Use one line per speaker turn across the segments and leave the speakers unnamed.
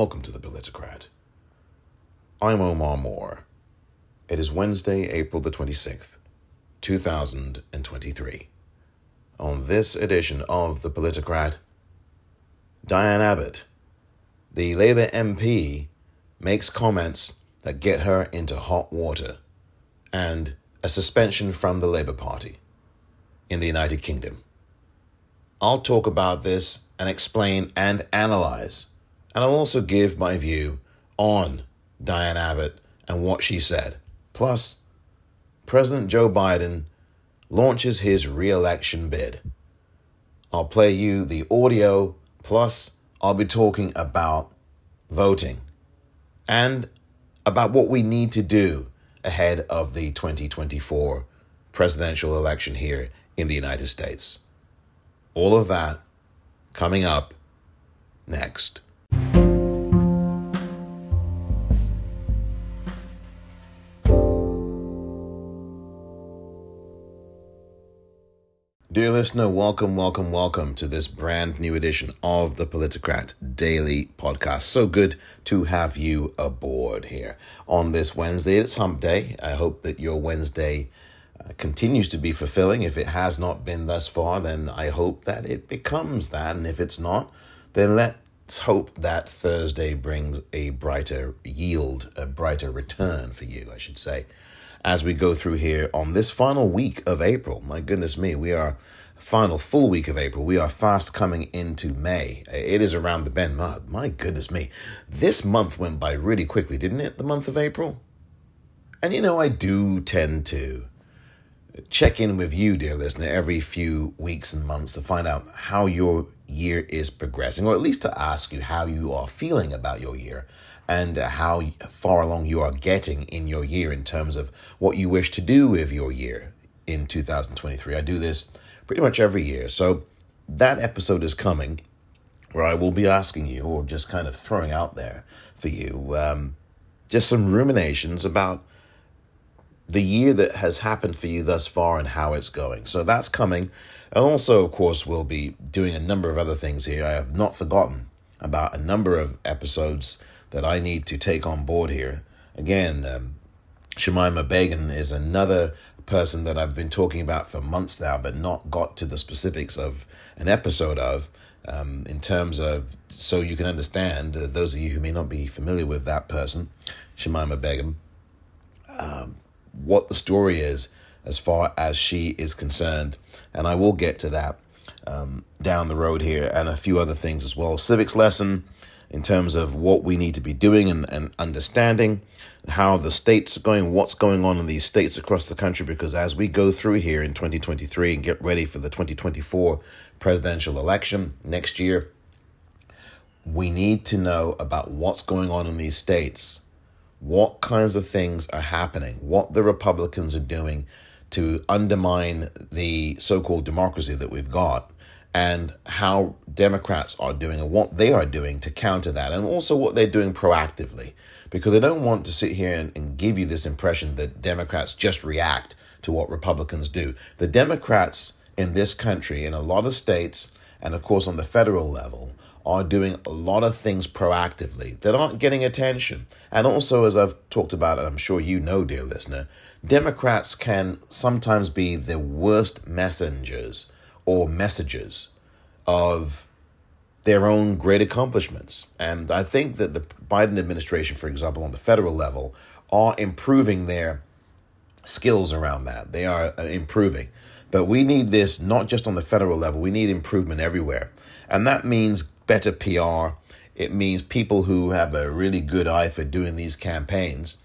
Welcome to the Politicrat. I'm Omar Moore. It is Wednesday, April the 26th, 2023. On this edition of the Politicrat, Diane Abbott, the Labour MP, makes comments that get her into hot water and a suspension from the Labour Party in the United Kingdom. I'll talk about this and explain and analyze and I'll also give my view on Diane Abbott and what she said. Plus, President Joe Biden launches his re election bid. I'll play you the audio, plus, I'll be talking about voting and about what we need to do ahead of the 2024 presidential election here in the United States. All of that coming up next. Dear listener, welcome, welcome, welcome to this brand new edition of the Politicrat Daily Podcast. So good to have you aboard here on this Wednesday. It's Hump Day. I hope that your Wednesday uh, continues to be fulfilling. If it has not been thus far, then I hope that it becomes that. And if it's not, then let's hope that Thursday brings a brighter yield, a brighter return for you, I should say as we go through here on this final week of April. My goodness me, we are final full week of April. We are fast coming into May. It is around the bend. My, my goodness me. This month went by really quickly, didn't it? The month of April? And you know, I do tend to check in with you, dear listener, every few weeks and months to find out how your year is progressing, or at least to ask you how you are feeling about your year and how far along you are getting in your year in terms of what you wish to do with your year in 2023. I do this pretty much every year. So that episode is coming where I will be asking you, or just kind of throwing out there for you, um, just some ruminations about the year that has happened for you thus far and how it's going. So that's coming. And also, of course, we'll be doing a number of other things here. I have not forgotten about a number of episodes that I need to take on board here. Again, um, Shamima Begum is another person that I've been talking about for months now, but not got to the specifics of an episode of. Um, in terms of, so you can understand, uh, those of you who may not be familiar with that person, Shamima Begum, um, what the story is as far as she is concerned. And I will get to that um, down the road here and a few other things as well. Civics lesson in terms of what we need to be doing and, and understanding how the states are going, what's going on in these states across the country. Because as we go through here in 2023 and get ready for the 2024 presidential election next year, we need to know about what's going on in these states, what kinds of things are happening, what the Republicans are doing to undermine the so called democracy that we've got and how Democrats are doing and what they are doing to counter that, and also what they're doing proactively. Because I don't want to sit here and, and, give you this impression that Democrats just react to what Republicans do. The Democrats in this country, in a lot of states, and of course on the federal level, are doing a lot of things proactively that aren't getting attention. And also, as I've talked about, and I'm sure you know, dear listener, Democrats can sometimes be the worst messengers or messages of their own great accomplishments. And I think that the Biden administration, for example, on the federal level, are improving their skills around that. They are uh, improving. But we need this not just on the federal level, we need improvement everywhere. And that means better PR. It means people who have a really good eye for doing these campaigns.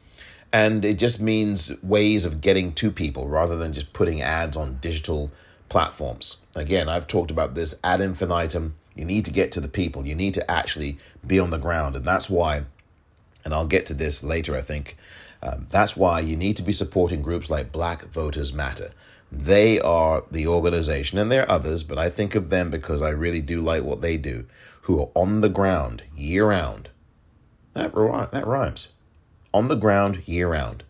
And it just means ways of getting to people rather than just putting ads on digital platforms. Again, I've talked about this ad infinitum. You need to get to the people, you need to actually be on the ground. And that's why, and I'll get to this later, I think, um, that's why you need to be supporting groups like Black Voters Matter. They are the organization, and there are others, but I think of them because I really do like what they do, who are on the ground year round. That, that rhymes. On the ground year round.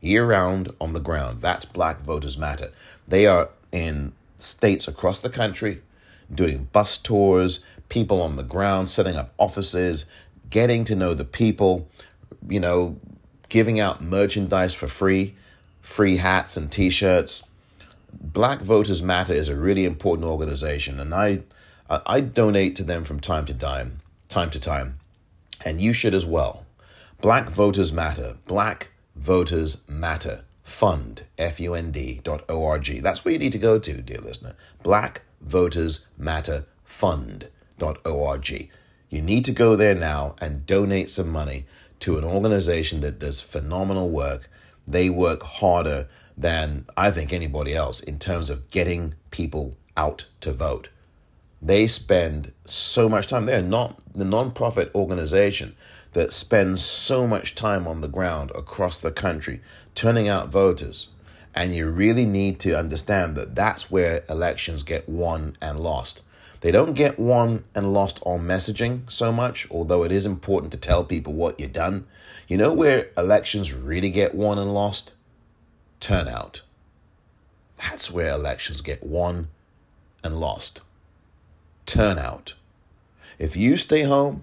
Year round on the ground. That's Black Voters Matter. They are in states across the country, doing bus tours, people on the ground, setting up offices, getting to know the people, you know, giving out merchandise for free, free hats and t shirts. Black Voters Matter is a really important organization, and I, I donate to them from time to time, time to time, and you should as well. Black Voters Matter, Black Voters Matter Fund, F-U-N-D dot O-R-G. That's where you need to go to, dear listener. Black Voters Matter Fund dot O-R-G. You need to go there now and donate some money to an organization that does phenomenal work. They work harder than I think anybody else in terms of getting people out to vote. They spend so much time. They're not the nonprofit organization that spends so much time on the ground across the country turning out voters. And you really need to understand that that's where elections get won and lost. They don't get won and lost on messaging so much, although it is important to tell people what you've done. You know where elections really get won and lost? Turnout. That's where elections get won and lost. Turnout. If you stay home,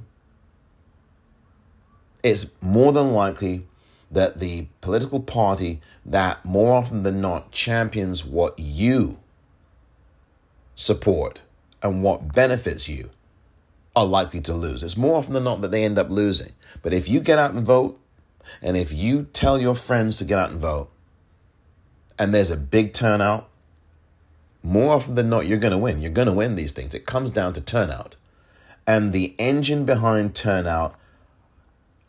it's more than likely that the political party that more often than not champions what you support and what benefits you are likely to lose. It's more often than not that they end up losing. But if you get out and vote, and if you tell your friends to get out and vote, and there's a big turnout, more often than not, you're going to win. You're going to win these things. It comes down to turnout. And the engine behind turnout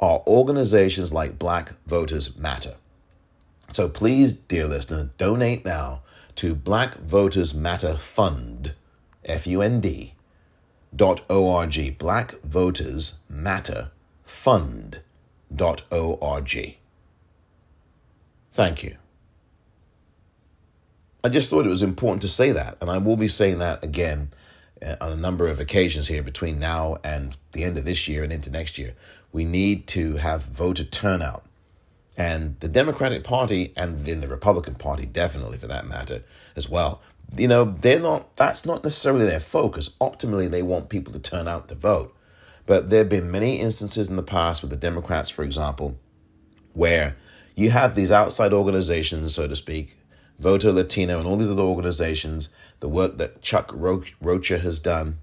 are organizations like Black Voters Matter. So please, dear listener, donate now to Black Voters Matter Fund, F U N D, dot O-R-G, Black Voters Matter Fund, dot O-R-G. Thank you. I just thought it was important to say that, and I will be saying that again uh, on a number of occasions here between now and the end of this year and into next year. We need to have voter turnout. And the Democratic Party and then the Republican Party, definitely for that matter, as well. You know, they're not, that's not necessarily their focus. Optimally, they want people to turn out to vote. But there have been many instances in the past with the Democrats, for example, where you have these outside organizations, so to speak, Voto Latino and all these other organizations, the work that Chuck Rocha has done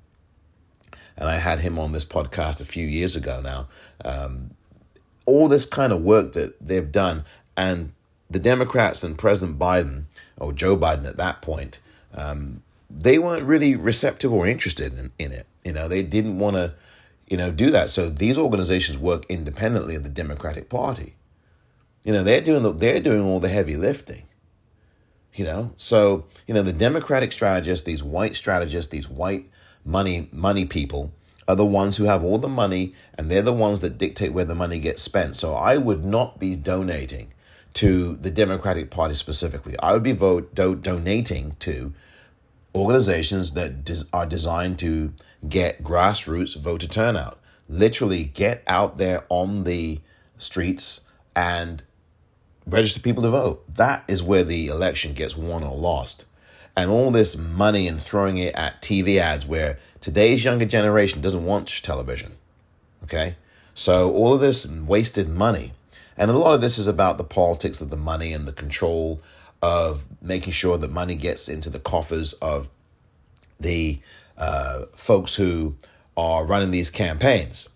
and I had him on this podcast a few years ago now. Um, all this kind of work that they've done, and the Democrats and President Biden, or Joe Biden at that point, um, they weren't really receptive or interested in, in it. You know, they didn't want to, you know, do that. So these organizations work independently of the Democratic Party. You know, they're doing the, they're doing all the heavy lifting. You know, so you know the Democratic strategists, these white strategists, these white money money people are the ones who have all the money and they're the ones that dictate where the money gets spent. So I would not be donating to the Democratic Party specifically. I would be vote do, donating to organizations that des, are designed to get grassroots voter turnout. Literally get out there on the streets and register people to vote. That is where the election gets won or lost and all this money and throwing it at TV ads where today's younger generation doesn't watch television. Okay? So all of this wasted money. And a lot of this is about the politics of the money and the control of making sure that money gets into the coffers of the uh, folks who are running these campaigns.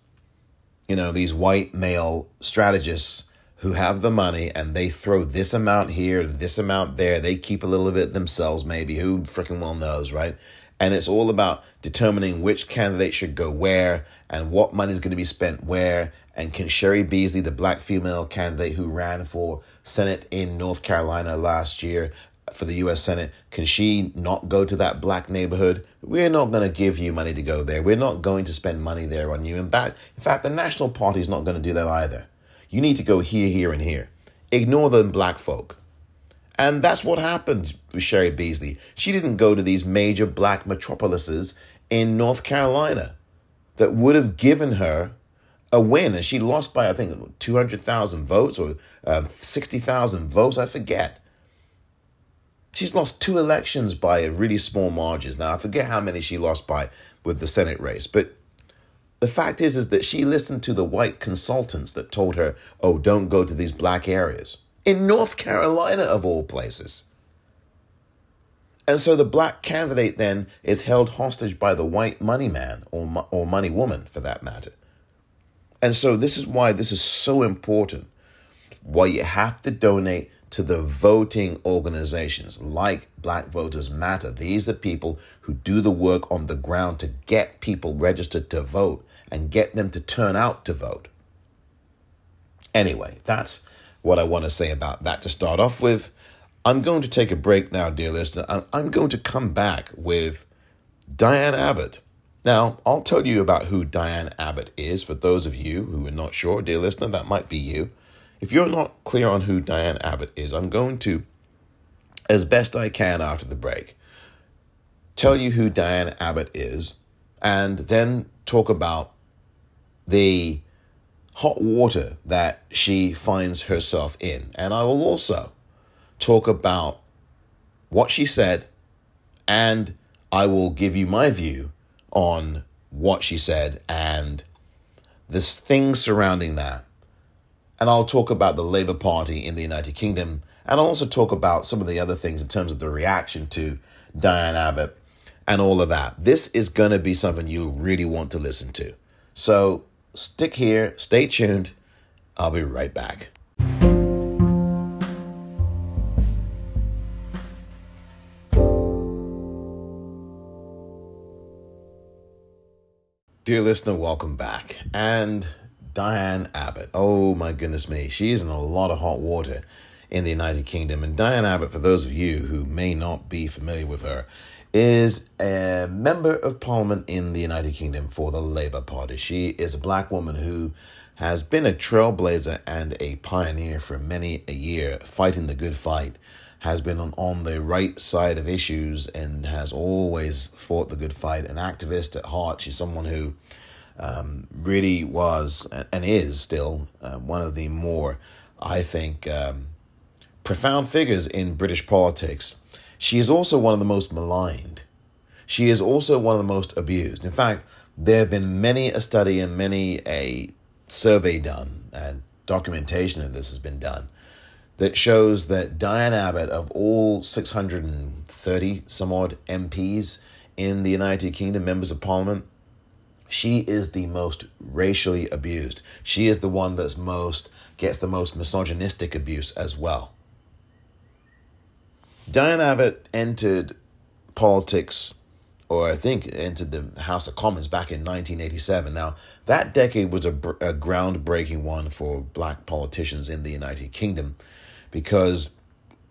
You know, these white male strategists who have the money and they throw this amount here, and this amount there. They keep a little bit themselves, maybe. Who freaking well knows, right? And it's all about determining which candidate should go where and what money is going to be spent where. And can Cheri Beasley, the black female candidate who ran for Senate in North Carolina last year for the U.S. Senate, can she not go to that black neighborhood? We're not going to give you money to go there. We're not going to spend money there on you. In fact, in fact, the National Party is not going to do that either. You need to go here, here, and here. Ignore the black folk. And that's what happened with Cheri Beasley. She didn't go to these major black metropolises in North Carolina that would have given her a win. And she lost by, I think, 200,000 votes or um, 60,000 votes. I forget. She's lost two elections by really small margins. Now, I forget how many she lost by with the Senate race, but the fact is is that she listened to the white consultants that told her, "Oh, don't go to these black areas." In North Carolina of all places. And so the black candidate then is held hostage by the white money man or, or money woman for that matter. And so this is why this is so important. Why you have to donate to the voting organizations like Black Voters Matter. These are people who do the work on the ground to get people registered to vote and get them to turn out to vote. Anyway, that's what I want to say about that to start off with. I'm going to take a break now, dear listener. I'm going to come back with Diane Abbott. Now, I'll tell you about who Diane Abbott is for those of you who are not sure, dear listener, that might be you. If you're not clear on who Diane Abbott is, I'm going to, as best I can after the break, tell you who Diane Abbott is and then talk about the hot water that she finds herself in. And I will also talk about what she said, and I will give you my view on what she said and this thing surrounding that. And I'll talk about the Labour Party in the United Kingdom, and I'll also talk about some of the other things in terms of the reaction to Diane Abbott and all of that. This is going to be something you really want to listen to. So stick here, stay tuned. I'll be right back. Dear listener, welcome back. And Diane Abbott. Oh my goodness me. She's in a lot of hot water in the United Kingdom. And Diane Abbott, for those of you who may not be familiar with her, is a member of parliament in the United Kingdom for the Labour Party. She is a black woman who has been a trailblazer and a pioneer for many a year, fighting the good fight has been on, on the right side of issues and has always fought the good fight. An activist at heart, she's someone who um, really was and is still uh, one of the more, I think, um, profound figures in British politics. She is also one of the most maligned. She is also one of the most abused. In fact, there have been many a study and many a survey done, and documentation of this has been done that shows that Diane Abbott, of all 630 some odd MPs in the United Kingdom, members of parliament, she is the most racially abused. She is the one that's most gets the most misogynistic abuse as well. Diane Abbott entered politics, or I think entered the House of Commons back in 1987. Now, that decade was a, a groundbreaking one for black politicians in the United Kingdom because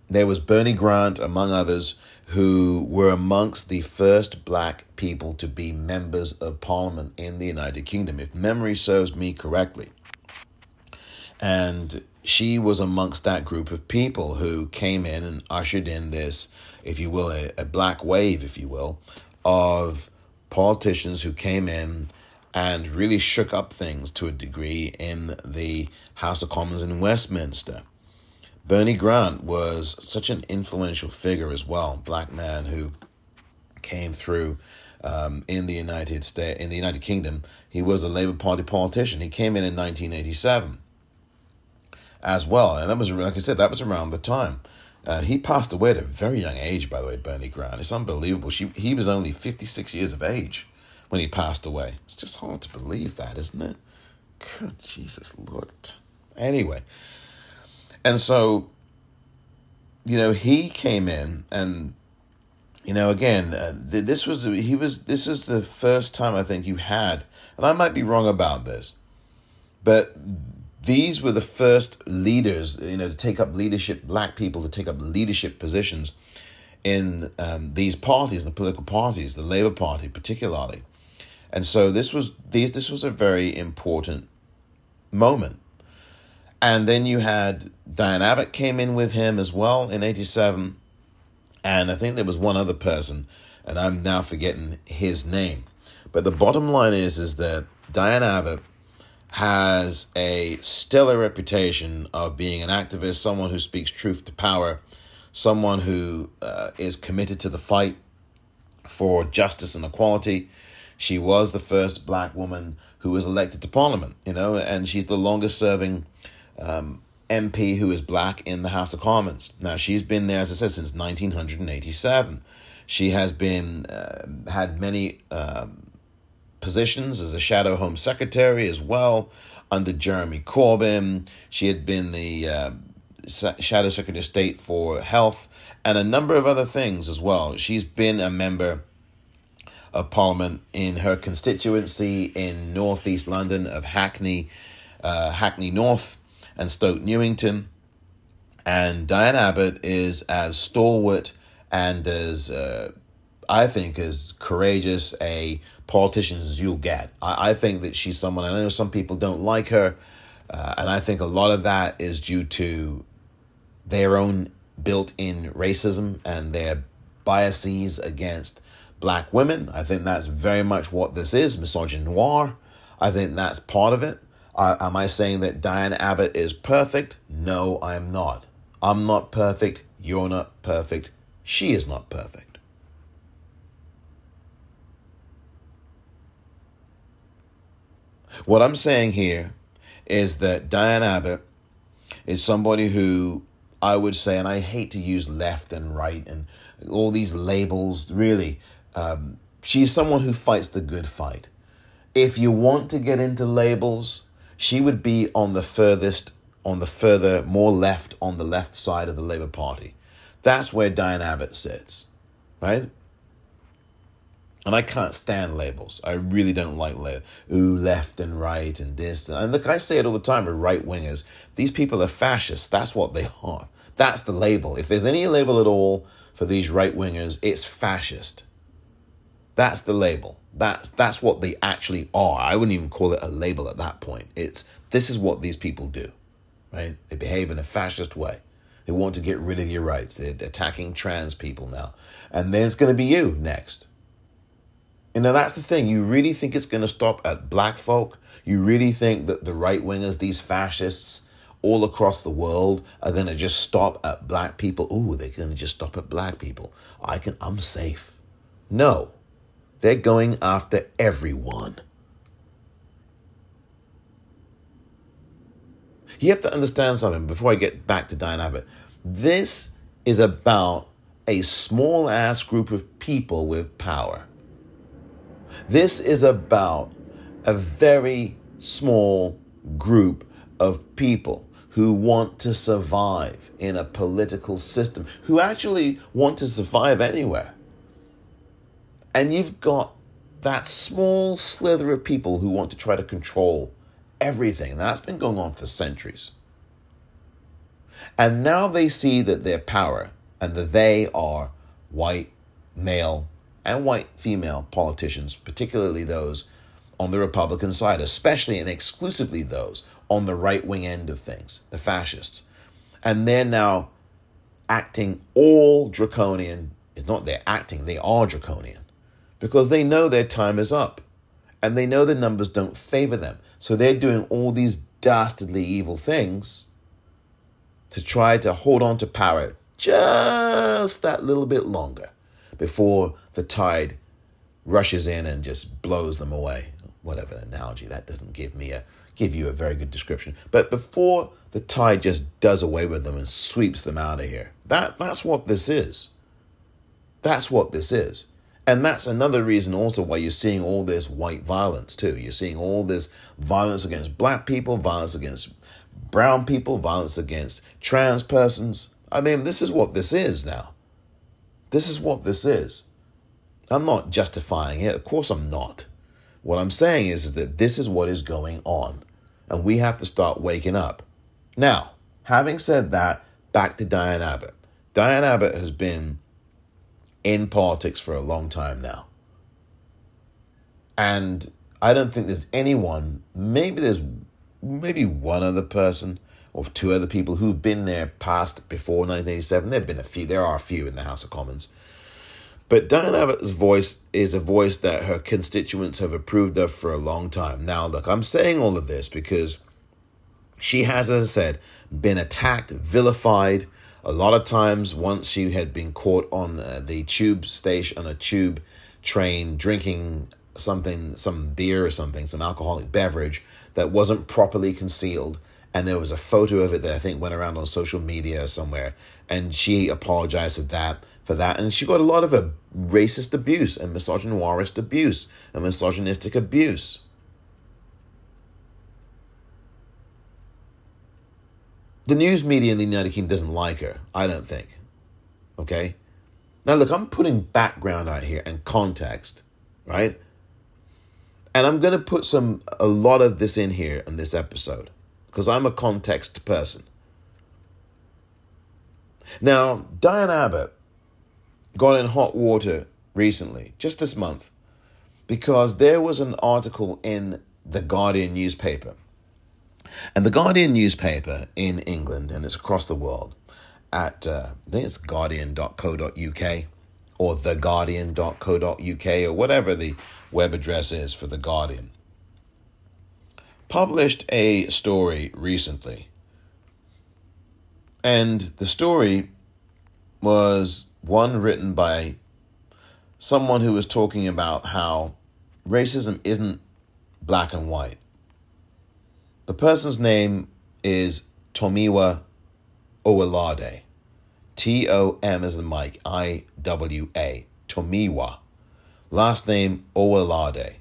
there was Bernie Grant, among others, who were amongst the first black people to be members of parliament in the United Kingdom, if memory serves me correctly. And she was amongst that group of people who came in and ushered in this, if you will, a, a black wave, if you will, of politicians who came in and really shook up things to a degree in the House of Commons in Westminster. Bernie Grant was such an influential figure as well, black man who came through um, in the United States, in the United Kingdom. He was a Labour Party politician. He came in in 1987 as well, and that was like I said, that was around the time. Uh, he passed away at a very young age, by the way, Bernie Grant. It's unbelievable. She, he was only 56 years of age when he passed away. It's just hard to believe that, isn't it? Good Jesus Lord. Anyway, and so, you know, he came in and, you know, again, uh, th- this was, he was, this is the first time I think you had, and I might be wrong about this, but these were the first leaders, you know, to take up leadership, black people to take up leadership positions in um, these parties, the political parties, the Labour Party particularly. And so this was these this was a very important moment and then you had Diane Abbott came in with him as well in 87. And I think there was one other person, and I'm now forgetting his name. But the bottom line is, is that Diane Abbott has a stellar reputation of being an activist, someone who speaks truth to power, someone who uh, is committed to the fight for justice and equality. She was the first black woman who was elected to parliament, you know, and she's the longest serving um, MP who is black in the House of Commons. Now, she's been there, as I said, since 1987. She has been, uh, had many um, positions as a shadow home secretary as well under Jeremy Corbyn. She had been the uh, shadow secretary of state for health and a number of other things as well. She's been a member of parliament in her constituency in northeast London of Hackney, uh, Hackney North and Stoke Newington. And Diane Abbott is as stalwart and as, uh, I think, as courageous a politician as you'll get. I, I think that she's someone, I know some people don't like her, uh, and I think a lot of that is due to their own built in racism and their biases against black women. I think that's very much what this is misogynoir. I think that's part of it. Uh, am I saying that Diane Abbott is perfect? No, I am not. I'm not perfect. You're not perfect. She is not perfect. What I'm saying here is that Diane Abbott is somebody who I would say, and I hate to use left and right and all these labels, really, um, she's someone who fights the good fight. If you want to get into labels, she would be on the furthest, on the further, more left, on the left side of the Labour Party. That's where Diane Abbott sits, right? And I can't stand labels. I really don't like. Ooh, left and right and this. And look, I say it all the time with right wingers. These people are fascists. That's what they are. That's the label. If there's any label at all for these right wingers, it's fascist. That's the label. That's that's what they actually are. I wouldn't even call it a label at that point. It's this is what these people do, right? They behave in a fascist way. They want to get rid of your rights. They're attacking trans people now, and then it's going to be you next. You know that's the thing. You really think it's going to stop at black folk? You really think that the right wingers, these fascists, all across the world are going to just stop at black people? Ooh, they're going to just stop at black people. I can. I'm safe. No. They're going after everyone. You have to understand something before I get back to Diane Abbott. This is about a small ass group of people with power. This is about a very small group of people who want to survive in a political system, who actually want to survive anywhere. And you've got that small slither of people who want to try to control everything. That's been going on for centuries. And now they see that their power and that they are white, male, and white female politicians, particularly those on the Republican side, especially and exclusively those on the right wing end of things, the fascists. And they're now acting all draconian. It's not they're acting, they are draconian because they know their time is up and they know the numbers don't favor them. So they're doing all these dastardly evil things to try to hold on to power just that little bit longer before the tide rushes in and just blows them away. Whatever analogy that doesn't give me a give you a very good description. But before the tide just does away with them and sweeps them out of here. That that's what this is. That's what this is. And that's another reason also why you're seeing all this white violence too. You're seeing all this violence against black people, violence against brown people, violence against trans persons. I mean, this is what this is now. This is what this is. I'm not justifying it. Of course, I'm not. What I'm saying is, is that this is what is going on, and we have to start waking up. Now, having said that, back to Diane Abbott. Diane Abbott has been in politics for a long time now. And I don't think there's anyone, maybe there's maybe one other person or two other people who've been there past before 1987. There have been a few, there are a few in the House of Commons. But Diane Abbott's voice is a voice that her constituents have approved of for a long time. Now, look, I'm saying all of this because she has, as I said, been attacked, vilified, a lot of times, once she had been caught on uh, the tube station, on a tube train, drinking something, some beer or something, some alcoholic beverage that wasn't properly concealed. And there was a photo of it that I think went around on social media somewhere. And she apologized for that, for that. And she got a lot of a racist abuse and misogynoirist abuse and misogynistic abuse. The news media in the United Kingdom doesn't like her, I don't think. Okay? Now, look, I'm putting background out here and context, right? And I'm going to put some, a lot of this in here in this episode because I'm a context person. Now, Diane Abbott got in hot water recently, just this month, because there was an article in the Guardian newspaper. And the Guardian newspaper in England, and it's across the world, at uh, I think it's guardian.co.uk or theguardian.co.uk or whatever the web address is for the Guardian. Published a story recently. And the story was one written by someone who was talking about how racism isn't black and white. The person's name is Tomiwa Owolade. T O M as in Mike, I W A. Tomiwa. Last name Owolade.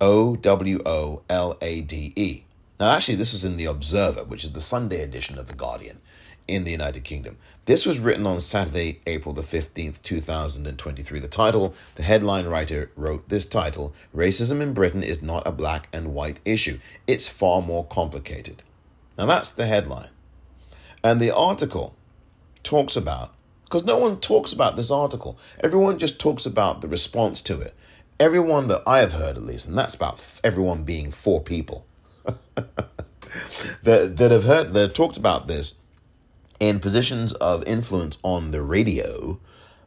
O W O L A D E. Now, actually, this is in The Observer, which is the Sunday edition of The Guardian in the United Kingdom. This was written on Saturday, April the 15th, 2023. The title, the headline writer wrote this title Racism in Britain is not a black and white issue, it's far more complicated. Now, that's the headline. And the article talks about, because no one talks about this article, everyone just talks about the response to it. Everyone that I have heard, at least, and that's about everyone being four people that, that have heard, that have talked about this in positions of influence on the radio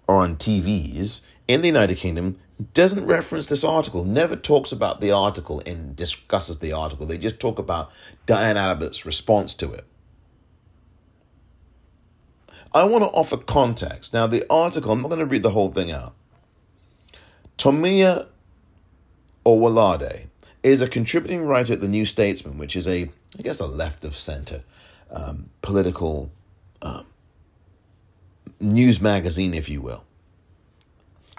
or on TVs in the United Kingdom doesn't reference this article, never talks about the article and discusses the article. They just talk about Diane Abbott's response to it. I want to offer context. Now, the article, I'm not going to read the whole thing out. Tomiwa Owolade is a contributing writer at the New Statesman, which is a, I guess, a left of center um, political um, news magazine, if you will.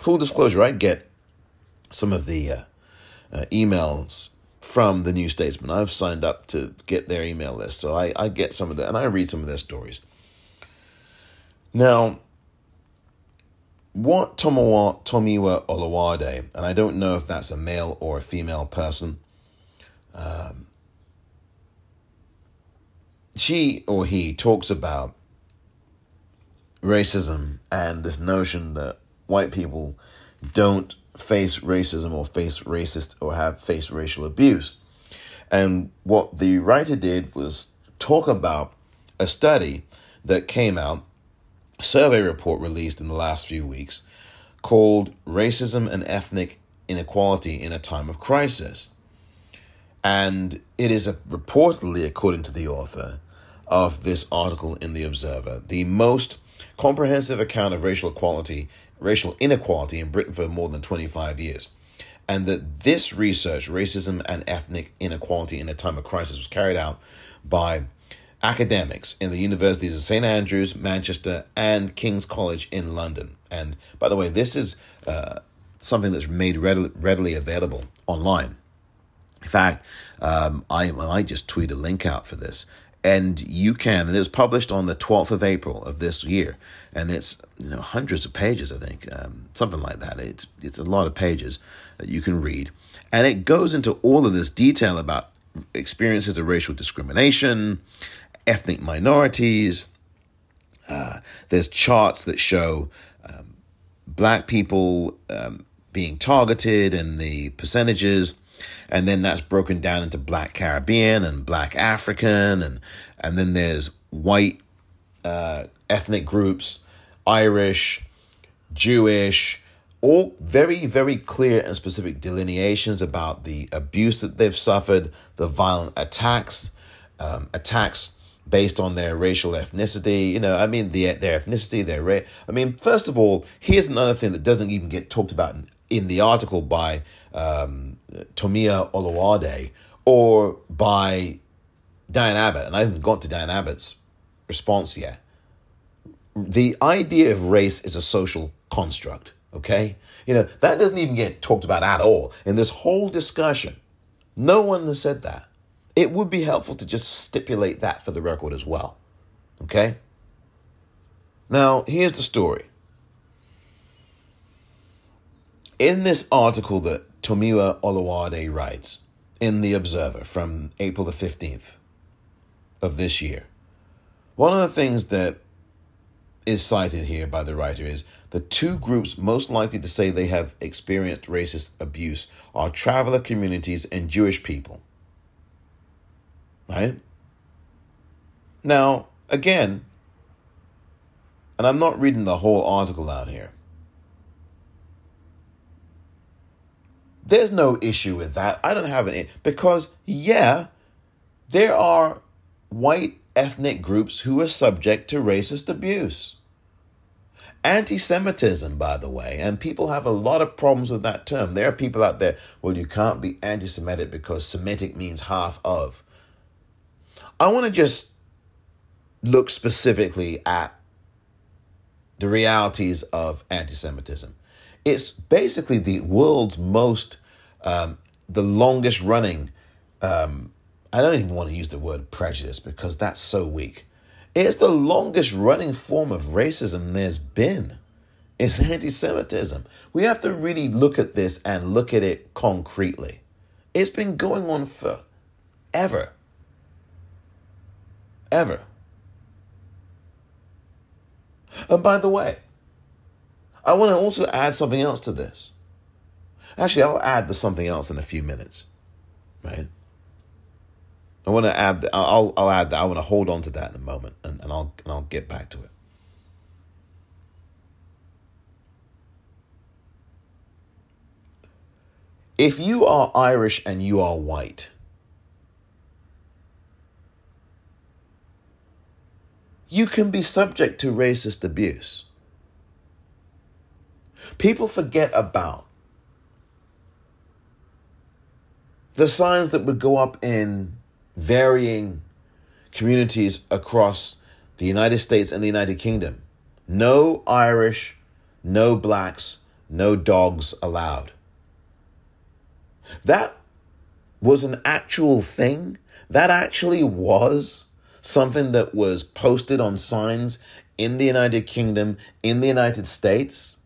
Full disclosure, I get some of the uh, uh, emails from the New Statesman. I've signed up to get their email list, so I, I get some of that and I read some of their stories. Now, what Tomiwa, Tomiwa Owolade, and I don't know if that's a male or a female person, um, she or he talks about racism and this notion that white people don't face racism or face racist or have faced racial abuse. And what the writer did was talk about a study that came out survey report released in the last few weeks called Racism and Ethnic Inequality in a Time of Crisis. And it is a, reportedly, according to the author of this article in The Observer, the most comprehensive account of racial equality, racial inequality in Britain for more than 25 years. And that this research, racism and ethnic inequality in a time of crisis, was carried out by academics in the universities of St Andrews, Manchester, and King's College in London. And by the way, this is uh, something that's made readily, available online. In fact, um, I, I might just tweet a link out for this. And you can, and it was published on the 12th of April of this year. And it's you know hundreds of pages, I think, um, something like that. It's, it's a lot of pages that you can read. And it goes into all of this detail about experiences of racial discrimination, ethnic minorities. Uh, there's charts that show um, black people um, being targeted and the percentages. And then that's broken down into black Caribbean and black African. And, and then there's white uh, ethnic groups, Irish, Jewish, all very, very clear and specific delineations about the abuse that they've suffered, the violent attacks, um, attacks based on their racial ethnicity. You know, I mean, the, their ethnicity, their race. I mean, first of all, here's another thing that doesn't even get talked about in the article by um, Tomiwa Oluwade or by Diane Abbott, and I haven't got to Diane Abbott's response yet. The idea of race is a social construct, okay? You know, that doesn't even get talked about at all in this whole discussion. No one has said that. It would be helpful to just stipulate that for the record as well, okay? Now, here's the story. In this article that Tomiwa Oluwade writes in The Observer from April the 15th of this year, one of the things that is cited here by the writer is the two groups most likely to say they have experienced racist abuse are traveler communities and Jewish people. Right? Now, again, and I'm not reading the whole article out here. There's no issue with that. I don't have any because yeah, there are white ethnic groups who are subject to racist abuse. Anti Semitism, by the way, and people have a lot of problems with that term. There are people out there, well, you can't be anti Semitic because Semitic means half of. I want to just look specifically at the realities of anti Semitism. It's basically the world's most, um, the longest running, um, I don't even want to use the word prejudice because that's so weak. It's the longest running form of racism there's been. It's anti Semitism. We have to really look at this and look at it concretely. It's been going on for ever. Ever. And by the way, I want to also add something else to this. Actually, I'll add the something else in a few minutes, right? I want to add. The, I'll I'll add that. I want to hold on to that in a moment, and, and I'll and I'll get back to it. If you are Irish and you are white, you can be subject to racist abuse. People forget about the signs that would go up in varying communities across the United States and the United Kingdom. No Irish, no blacks, no dogs allowed. That was an actual thing. That actually was something that was posted on signs in the United Kingdom, in the United States.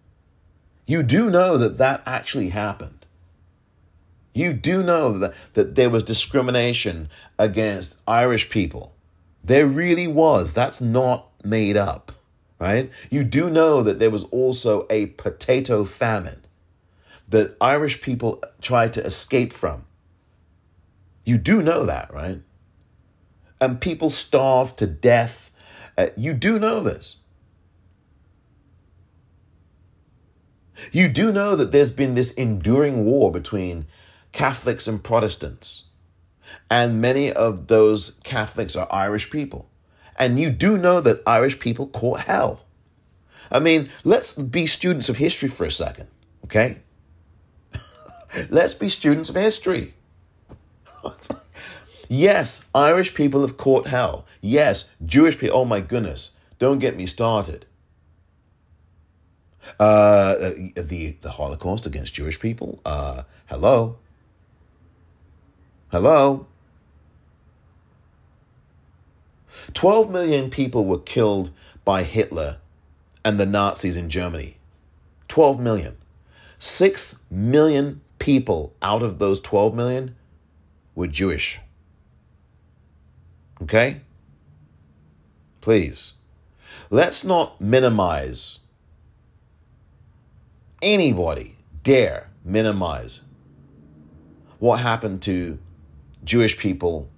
You do know that that actually happened. You do know that, that there was discrimination against Irish people. There really was. That's not made up, right? You do know that there was also a potato famine that Irish people tried to escape from. You do know that, right? And people starved to death. Uh, you do know this. You do know that there's been this enduring war between Catholics and Protestants. And many of those Catholics are Irish people. And you do know that Irish people caught hell. I mean, let's be students of history for a second, okay? let's be students of history. yes, Irish people have caught hell. Yes, Jewish people, oh my goodness, don't get me started. Uh, the, the Holocaust against Jewish people, uh, hello. Hello? 12 million people were killed by Hitler and the Nazis in Germany. 12 million. 6 million people out of those 12 million were Jewish. Okay? Please. Let's not minimize anybody dare minimize what happened to Jewish people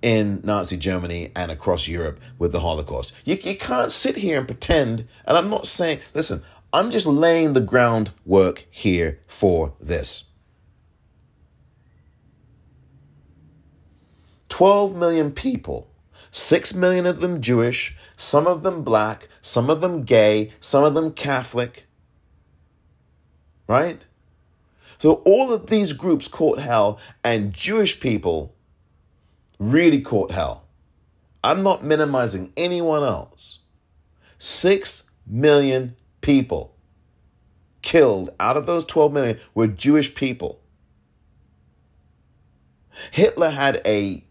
in Nazi Germany and across Europe with the Holocaust. You, you can't sit here and pretend, and I'm not saying, listen, I'm just laying the groundwork here for this. 12 million people, 6 million of them Jewish, some of them black, some of them gay, some of them Catholic, right? So all of these groups caught hell, and Jewish people really caught hell. I'm not minimizing anyone else. Six million people killed out of those 12 million were Jewish people. Hitler had a,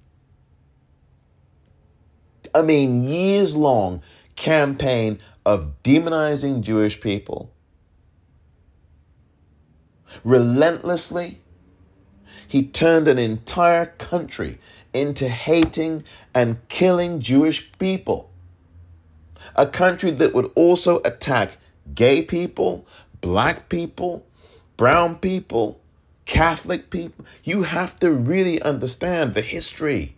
I mean, years long campaign of demonizing Jewish people. Relentlessly, he turned an entire country into hating and killing Jewish people. A country that would also attack gay people, black people, brown people, Catholic people. You have to really understand the history.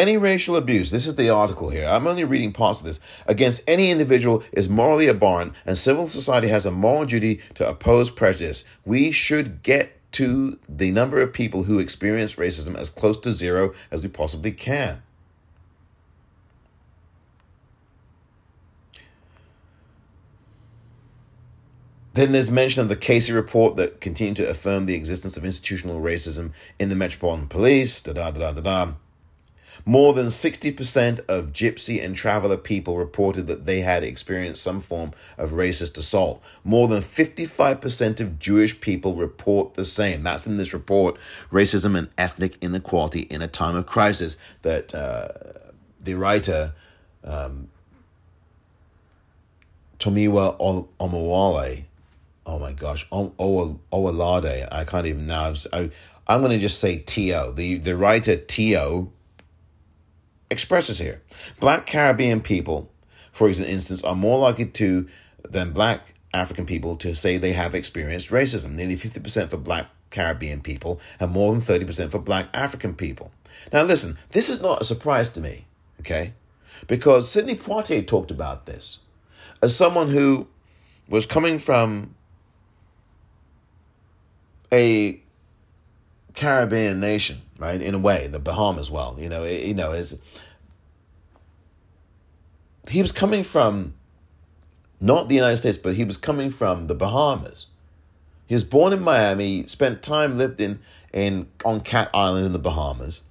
Any racial abuse, this is the article here, I'm only reading parts of this, against any individual is morally abhorrent, and civil society has a moral duty to oppose prejudice. We should get to the number of people who experience racism as close to zero as we possibly can. Then there's mention of the Casey report that continued to affirm the existence of institutional racism in the Metropolitan Police. Da da da da da. More than 60% of gypsy and traveler people reported that they had experienced some form of racist assault. More than 55% of Jewish people report the same. That's in this report, Racism and Ethnic Inequality in a Time of Crisis, that uh, the writer um, Tomiwa Omowale, oh my gosh, Owolade, I can't even now. I, I'm going to just say T.O. The, the writer T.O expresses here. Black Caribbean people, for instance, are more likely to than black African people to say they have experienced racism. Nearly 50% for black Caribbean people and more than 30% for black African people. Now, listen, this is not a surprise to me, okay? Because Sidney Poitier talked about this as someone who was coming from a Caribbean nation, right? In a way, the Bahamas. Well, you know, it, you know, is he was coming from not the United States, but he was coming from the Bahamas. He was born in Miami, spent time lived in in on Cat Island in the Bahamas.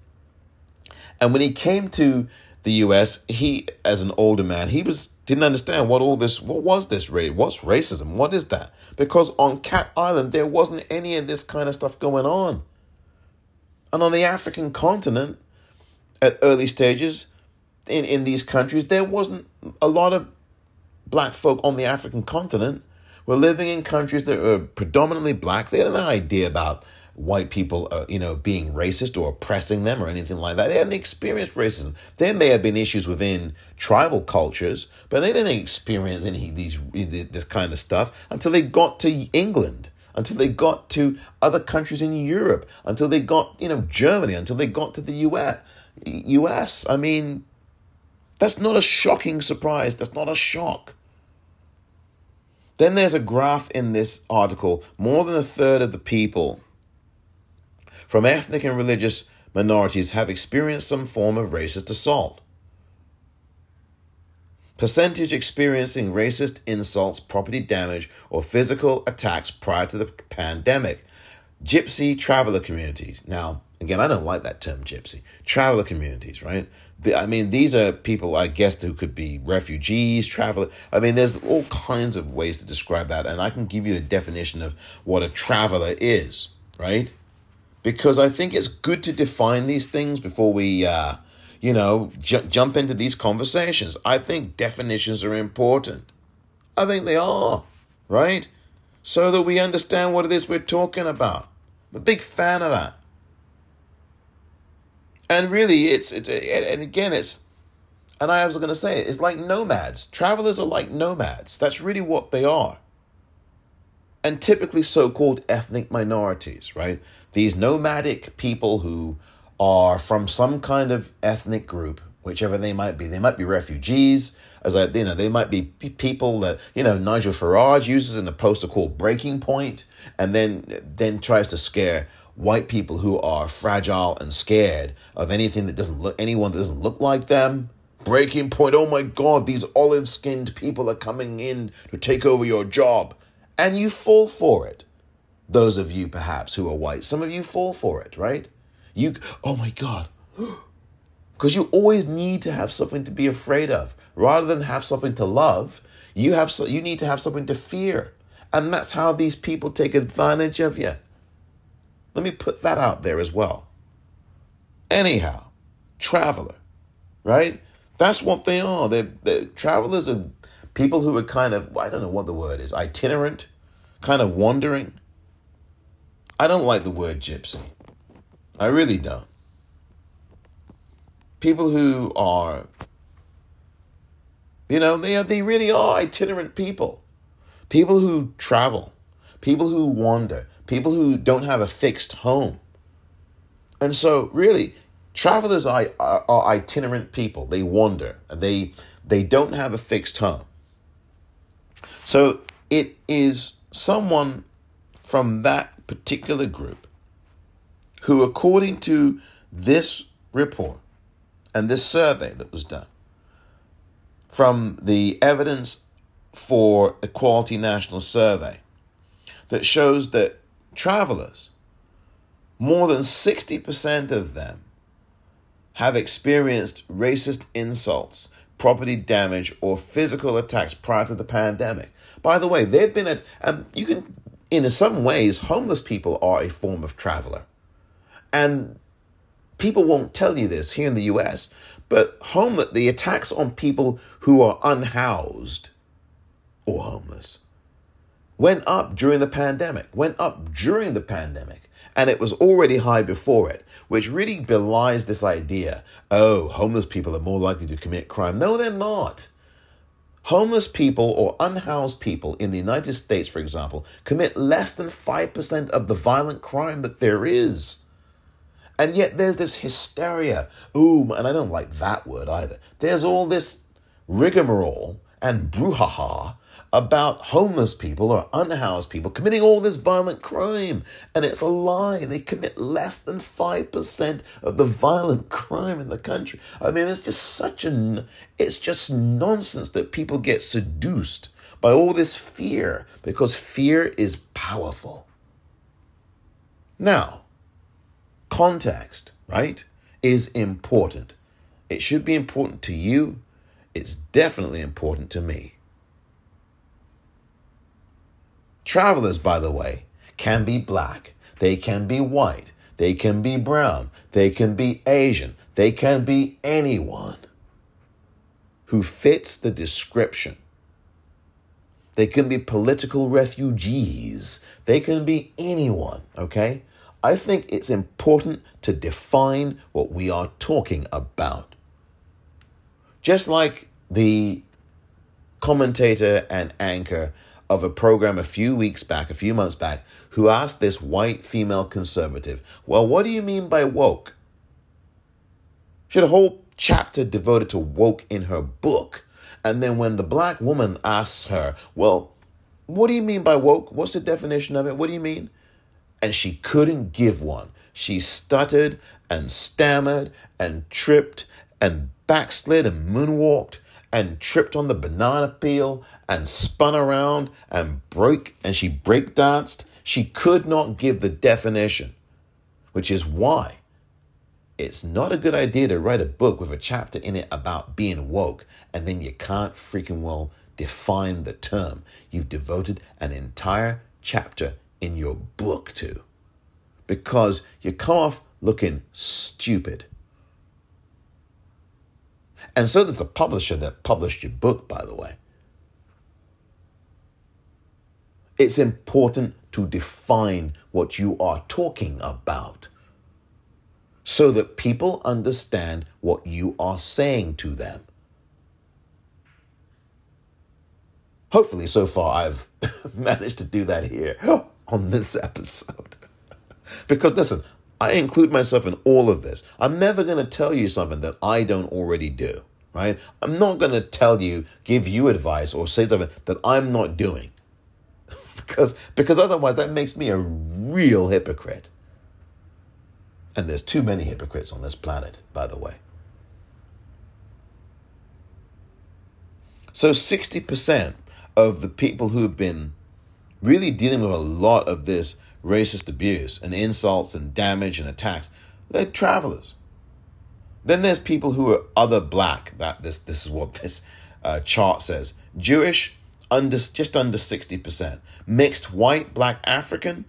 And when he came to the US, he as an older man, he was didn't understand what all this what was this race? What's racism? What is that? Because on Cat Island there wasn't any of this kind of stuff going on. And on the African continent, at early stages, in, in these countries, there wasn't a lot of black folk on the African continent were living in countries that were predominantly black. They had no idea about white people, uh, you know, being racist or oppressing them or anything like that. They hadn't experienced racism. There may have been issues within tribal cultures, but they didn't experience any these this kind of stuff until they got to England until they got to other countries in Europe, until they got, you know, Germany, until they got to the US. US. I mean, that's not a shocking surprise. That's not a shock. Then there's a graph in this article. More than a third of the people from ethnic and religious minorities have experienced some form of racist assault. Percentage experiencing racist insults, property damage, or physical attacks prior to the pandemic. Gypsy traveler communities. Now, again, I don't like that term gypsy. Traveler communities, right? The, I mean, these are people, I guess, who could be refugees, traveler. I mean, there's all kinds of ways to describe that, and I can give you a definition of what a traveler is, right? Because I think it's good to define these things before we uh, you know, j- jump into these conversations. I think definitions are important. I think they are, right? So that we understand what it is we're talking about. I'm a big fan of that. And really, it's, it, and again, it's, and I was going to say, it's like nomads. Travelers are like nomads. That's really what they are. And typically so called ethnic minorities, right? These nomadic people who are from some kind of ethnic group, whichever they might be. They might be refugees, as I, you know, they might be people that you know Nigel Farage uses in a poster called Breaking Point, and then then tries to scare white people who are fragile and scared of anything that doesn't look anyone that doesn't look like them. Breaking point, oh my god, these olive skinned people are coming in to take over your job. And you fall for it. Those of you perhaps who are white, some of you fall for it, right? You, oh my god. Because you always need to have something to be afraid of. Rather than have something to love, you have so, you need to have something to fear. And that's how these people take advantage of you. Let me put that out there as well. Anyhow, traveler, right? That's what they are. They're, they're travelers are people who are kind of, I don't know what the word is, itinerant, kind of wandering. I don't like the word gypsy. I really don't. People who are, you know, they, they really are itinerant people. People who travel, people who wander, people who don't have a fixed home. And so, really, travelers are, are, are itinerant people. They wander. They they don't have a fixed home. So it is someone from that particular group who, according to this report and this survey that was done from the Evidence for Equality National Survey, that shows that travelers, more than 60% of them have experienced racist insults, property damage, or physical attacks prior to the pandemic. By the way, they've been at, um, you can, in some ways, homeless people are a form of traveler. And people won't tell you this here in the US, but homeless, the attacks on people who are unhoused or homeless went up during the pandemic, went up during the pandemic, and it was already high before it, which really belies this idea oh, homeless people are more likely to commit crime. No, they're not. Homeless people or unhoused people in the United States, for example, commit less than 5% of the violent crime that there is. And yet there's this hysteria. Ooh, and I don't like that word either. There's all this rigmarole and brouhaha about homeless people or unhoused people committing all this violent crime. And it's a lie. They commit less than 5% of the violent crime in the country. I mean, it's just such a, it's just nonsense that people get seduced by all this fear because fear is powerful. Now, context, right, is important. It should be important to you. It's definitely important to me. Travelers, by the way, can be black, they can be white, they can be brown, they can be Asian, they can be anyone who fits the description. They can be political refugees. They can be anyone, okay? I think it's important to define what we are talking about. Just like the commentator and anchor of a program a few weeks back, a few months back, who asked this white female conservative, Well, what do you mean by woke? She had a whole chapter devoted to woke in her book. And then when the black woman asks her, Well, what do you mean by woke? What's the definition of it? What do you mean? And she couldn't give one. She stuttered and stammered and tripped and backslid and moonwalked and tripped on the banana peel and spun around and broke and she break danced. She could not give the definition, which is why it's not a good idea to write a book with a chapter in it about being woke and then you can't freaking well define the term you've devoted an entire chapter in your book to because you come off looking stupid and so does the publisher that published your book, by the way. It's important to define what you are talking about so that people understand what you are saying to them. Hopefully, so far, I've managed to do that here on this episode. because listen, I include myself in all of this. I'm never going to tell you something that I don't already do, right? I'm not going to tell you, give you advice or say something that I'm not doing. because because otherwise that makes me a real hypocrite. And there's too many hypocrites on this planet, by the way. So 60% of the people who've been really dealing with a lot of this racist abuse and insults and damage and attacks, they're travelers. Then there's people who are other black. That this this is what this uh, chart says. Jewish under just under sixty percent. Mixed white black African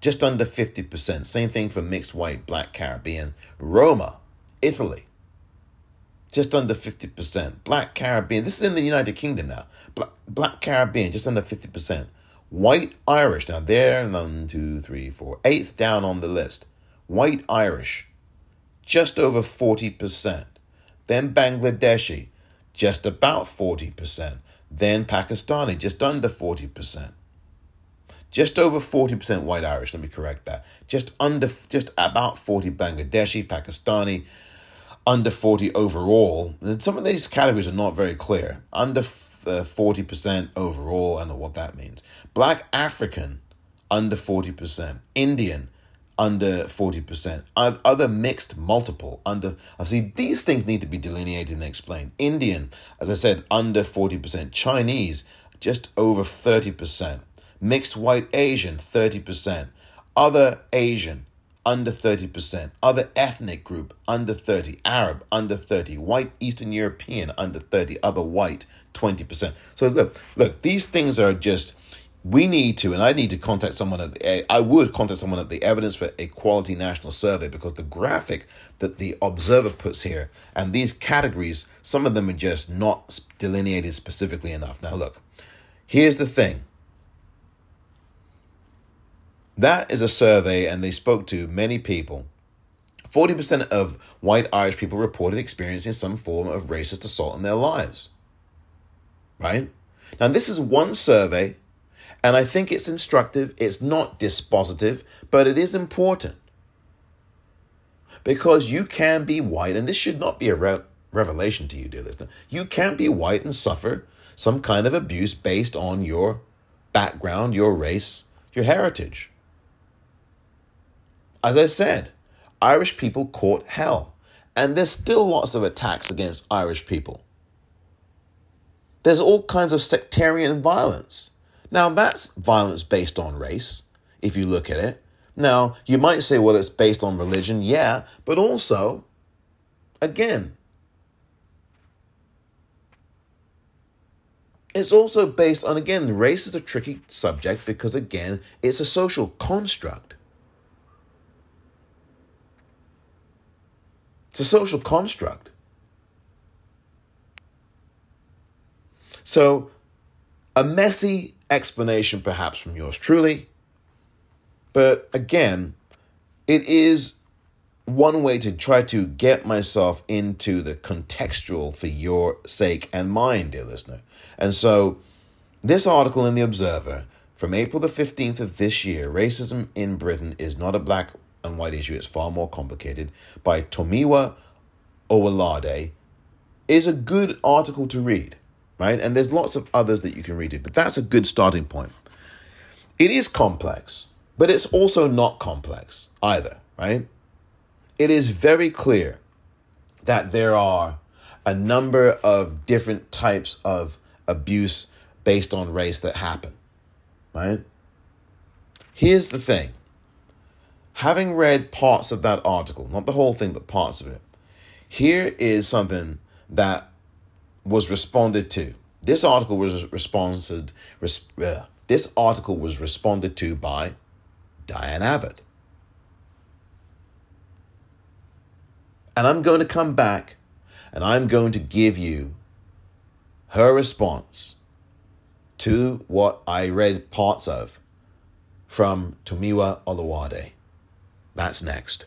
just under fifty percent. Same thing for mixed white black Caribbean. Roma, Italy, just under fifty percent. Black Caribbean. This is in the United Kingdom now. Black, black Caribbean just under fifty percent. White Irish. Now they're one, two, three, four, eighth down on the list. White Irish just over 40%. Then Bangladeshi, just about 40%. Then Pakistani, just under 40%. Just over 40% white Irish, let me correct that. Just under just about 40 Bangladeshi, Pakistani, under 40 overall. And Some of these categories are not very clear. Under 40% uh, overall, I know what that means. Black African, under 40%. Indian, under 40%. Other mixed multiple under I see these things need to be delineated and explained. Indian, as I said, under 40%. Chinese, just over 30%. Mixed white Asian, 30%. Other Asian, under 30%. Other ethnic group, under 30. Arab, under 30. White Eastern European, under 30. Other white, 20%. So look, look, these things are just we need to, and I need to contact someone at the, eh, I would contact someone at the Evidence for Equality National Survey because the graphic that the Observer puts here and these categories, some of them are just not delineated specifically enough. Now, look, here's the thing that is a survey, and they spoke to many people. 40% of white Irish people reported experiencing some form of racist assault in their lives. Right? Now, this is one survey and I think it's instructive. It's not dispositive, but it is important. Because you can be white, and this should not be a re- revelation to you, dear listener. You can be white and suffer some kind of abuse based on your background, your race, your heritage. As I said, Irish people caught hell, and there's still lots of attacks against Irish people. There's all kinds of sectarian violence. Now, that's violence based on race, if you look at it. Now, you might say, well, it's based on religion. Yeah, but also, again, it's also based on, again, race is a tricky subject because, again, it's a social construct. It's a social construct. So, a messy explanation, perhaps from yours truly. But again, it is one way to try to get myself into the contextual for your sake and mine, dear listener. And so, this article in The Observer from April the 15th of this year Racism in Britain is not a black and white issue, it's far more complicated, by Tomiwa Owolade, is a good article to read right? And there's lots of others that you can read it, but that's a good starting point. It is complex, but it's also not complex either, right? It is very clear that there are a number of different types of abuse based on race that happen, right? Here's the thing having read parts of that article, not the whole thing, but parts of it, here is something that was responded to. This article was responded. Res, uh, this article was responded to by Diane Abbott. And I'm going to come back and I'm going to give you her response to what I read parts of from Tomiwa Oluwade. That's next.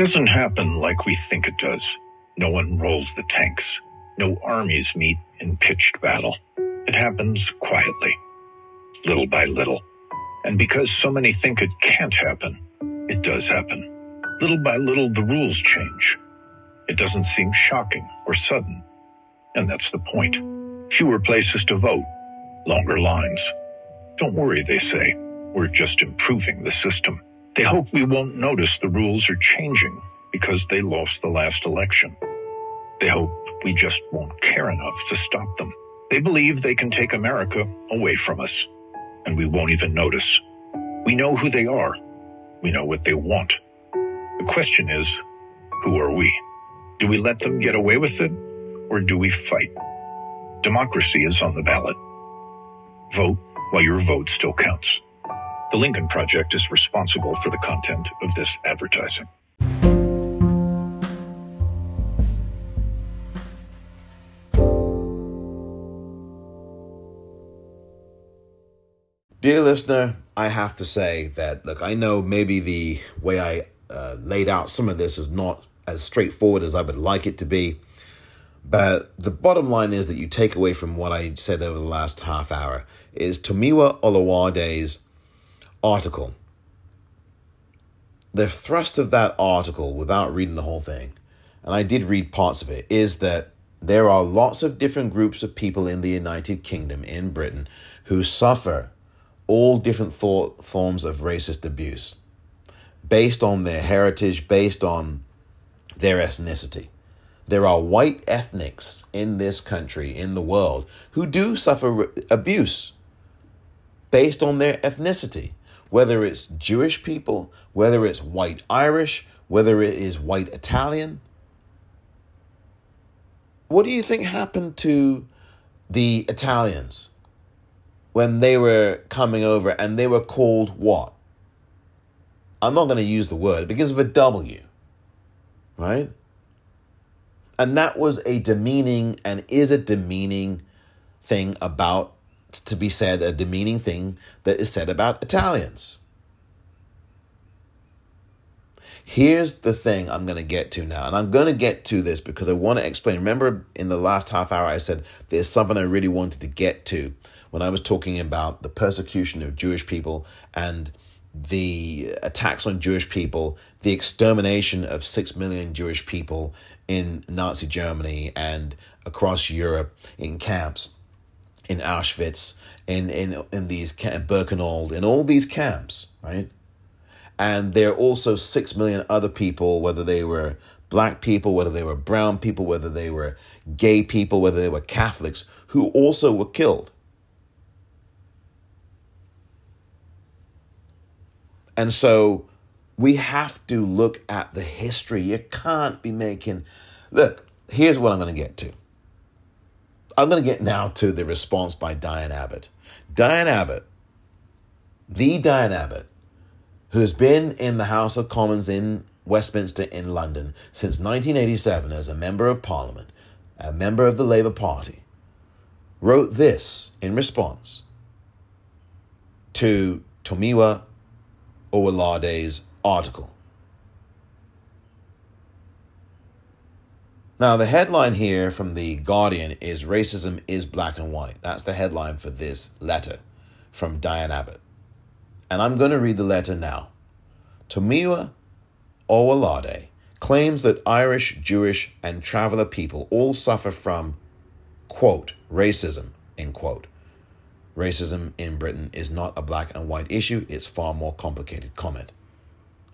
Doesn't happen like we think it does. No one rolls the tanks. No armies meet in pitched battle. It happens quietly, little by little. And because so many think it can't happen, it does happen. Little by little, the rules change. It doesn't seem shocking or sudden. And that's the point. Fewer places to vote, longer lines. Don't worry, they say. We're just improving the system. They hope we won't notice the rules are changing because they lost the last election. They hope we just won't care enough to stop them. They believe they can take America away from us, and we won't even notice. We know who they are. We know what they want. The question is, who are we? Do we let them get away with it, or do we fight? Democracy is on the ballot. Vote while your vote still counts. The Lincoln Project is responsible for the content of this advertising.
Dear listener, I have to say that, look, I know maybe the way I uh, laid out some of this is not as straightforward as I would like it to be. But the bottom line is that you take away from what I said over the last half hour is Tomiwa Oluwade's article. The thrust of that article, without reading the whole thing, and I did read parts of it, is that there are lots of different groups of people in the United Kingdom, in Britain, who suffer all different thought, forms of racist abuse based on their heritage, based on their ethnicity. There are white ethnics in this country, in the world, who do suffer abuse based on their ethnicity, whether it's Jewish people, whether it's white Irish, whether it is white Italian. What do you think happened to the Italians when they were coming over and they were called what? I'm not going to use the word because of a W, right? And that was a demeaning and is a demeaning thing about, to be said, a demeaning thing that is said about Italians. Here's the thing I'm going to get to now. And I'm going to get to this because I want to explain. Remember, in the last half hour, I said there's something I really wanted to get to when I was talking about the persecution of Jewish people and the attacks on Jewish people, the extermination of six million Jewish people in Nazi Germany and across Europe in camps, in Auschwitz, in in in these Birkenwald, in all these camps, right? And there are also six million other people, whether they were black people, whether they were brown people, whether they were gay people, whether they were Catholics, who also were killed. And so we have to look at the history. You can't be making. Look, here's what I'm going to get to. I'm going to get now to the response by Diane Abbott. Diane Abbott, the Diane Abbott, who's been in the House of Commons in Westminster in London since 1987 as a member of Parliament, a member of the Labour Party, wrote this in response to Tomiwa Owolade's article. Now, the headline here from The Guardian is Racism is Black and White. That's the headline for this letter from Diane Abbott. And I'm going to read the letter now. Tomiwa Owolade claims that Irish, Jewish, and traveler people all suffer from, quote, racism, end quote. Racism in Britain is not a black and white issue, it's far more complicated. Comment.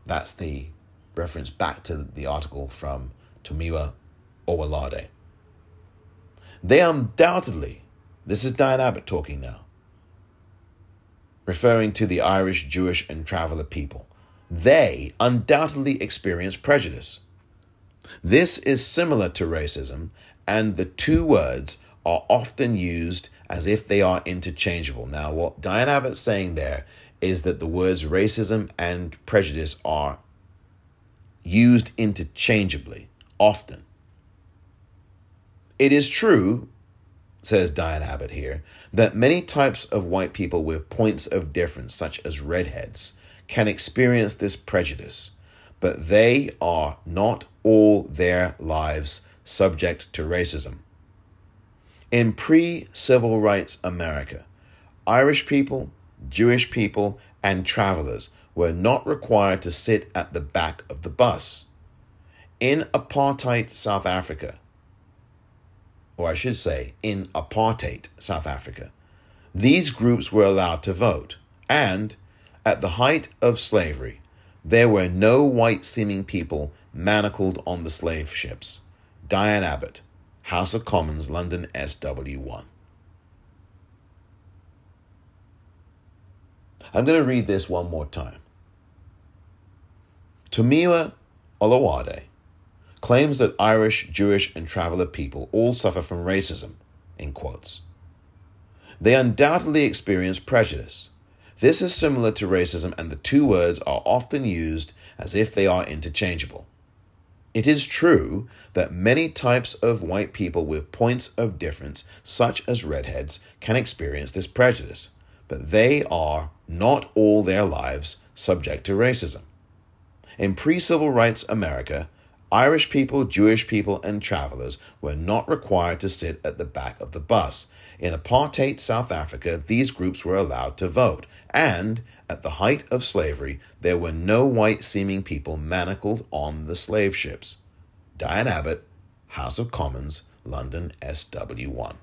That's the reference back to the article from Tomiwa Owolade. They undoubtedly, this is Diane Abbott talking now, referring to the Irish, Jewish, and traveler people. They undoubtedly experience prejudice. This is similar to racism, and the two words are often used as if they are interchangeable. Now, what Diane Abbott's saying there is that the words racism and prejudice are used interchangeably often. It is true, says Diane Abbott here, that many types of white people with points of difference, such as redheads, can experience this prejudice, but they are not all their lives subject to racism. In pre civil rights America, Irish people, Jewish people, and travelers were not required to sit at the back of the bus. In apartheid South Africa, or I should say, in apartheid South Africa, these groups were allowed to vote. And at the height of slavery, there were no white seeming people manacled on the slave ships. Diane Abbott, House of Commons, London SW1. I'm going to read this one more time. Tomiwa Olowade claims that Irish, Jewish, and traveler people all suffer from racism, in quotes. They undoubtedly experience prejudice. This is similar to racism, and the two words are often used as if they are interchangeable. It is true that many types of white people with points of difference, such as redheads, can experience this prejudice, but they are not all their lives subject to racism. In pre civil rights America, Irish people, Jewish people, and travelers were not required to sit at the back of the bus. In apartheid South Africa, these groups were allowed to vote, and at the height of slavery, there were no white seeming people manacled on the slave ships. Diane Abbott, House of Commons, London SW1.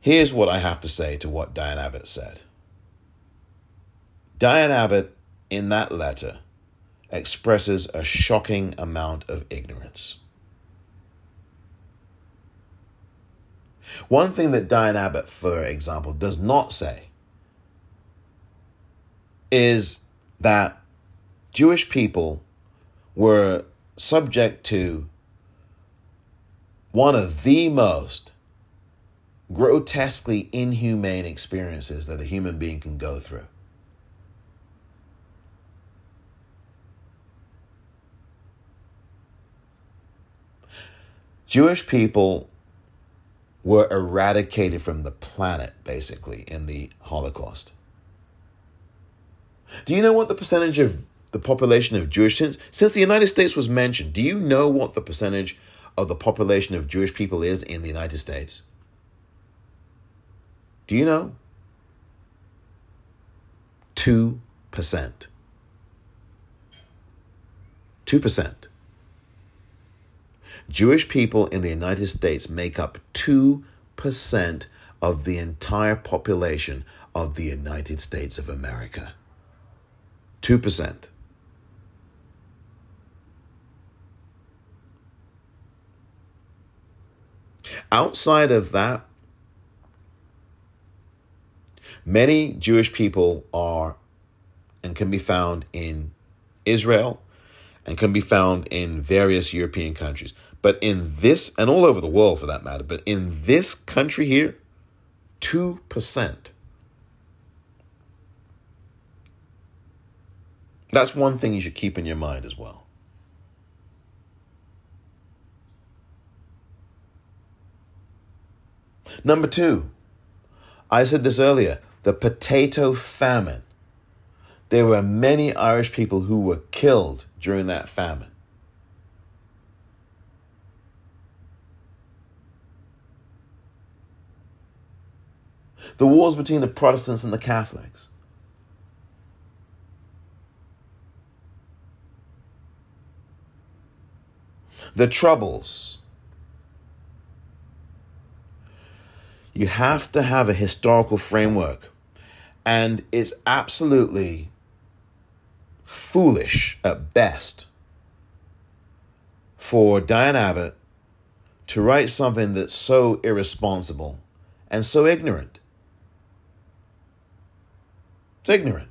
Here's what I have to say to what Diane Abbott said. Diane Abbott in that letter expresses a shocking amount of ignorance. One thing that Diane Abbott, for example, does not say is that Jewish people were subject to one of the most grotesquely inhumane experiences that a human being can go through. Jewish people were eradicated from the planet, basically, in the Holocaust. Do you know what the percentage of the population of Jewish since since the United States was mentioned? Do you know what the percentage of the population of Jewish people is in the United States? Do you know? 2%. 2%. Jewish people in the United States make up 2% of the entire population of the United States of America. 2%. Outside of that, many Jewish people are and can be found in Israel and can be found in various European countries. But in this, and all over the world for that matter, but in this country here, 2%. That's one thing you should keep in your mind as well. Number two, I said this earlier the potato famine. There were many Irish people who were killed during that famine. The wars between the Protestants and the Catholics. The Troubles. You have to have a historical framework, and it's absolutely foolish at best for Diane Abbott to write something that's so irresponsible and so ignorant. It's ignorant.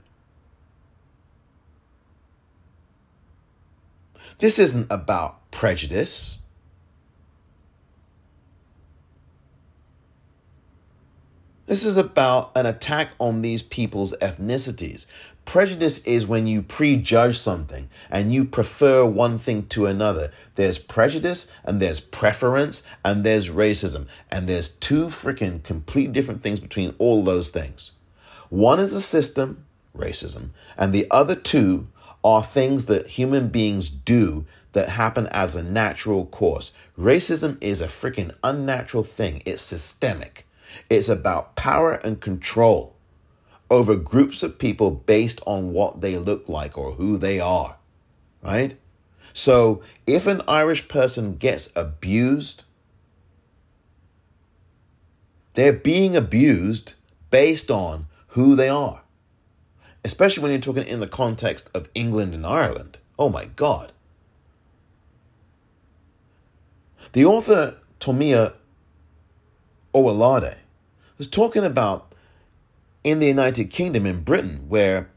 This isn't about prejudice. This is about an attack on these people's ethnicities. Prejudice is when you prejudge something and you prefer one thing to another. There's prejudice and there's preference and there's racism. And there's two freaking complete different things between all those things. One is a system, racism, and the other two are things that human beings do that happen as a natural course. Racism is a freaking unnatural thing, it's systemic. It's about power and control over groups of people based on what they look like or who they are, right? So if an Irish person gets abused, they're being abused based on who they are. Especially when you're talking in the context of England and Ireland. Oh my God. The author Tomia Owolade was talking about in the United Kingdom in Britain, where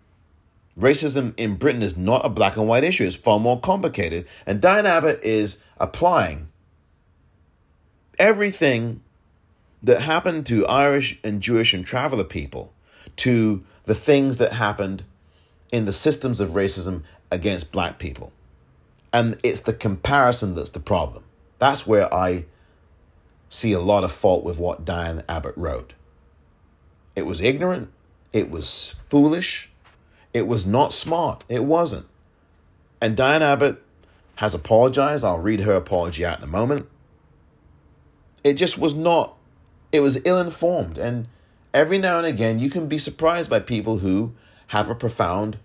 racism in Britain is not a black and white issue, it's far more complicated. And Diane Abbott is applying everything that happened to Irish and Jewish and traveler people to the things that happened in the systems of racism against black people. And it's the comparison that's the problem. That's where I see a lot of fault with what Diane Abbott wrote. It was ignorant, it was foolish, it was not smart. It wasn't. And Diane Abbott has apologized. I'll read her apology out in a moment. It just was not it was ill informed. And every now and again, you can be surprised by people who have a profound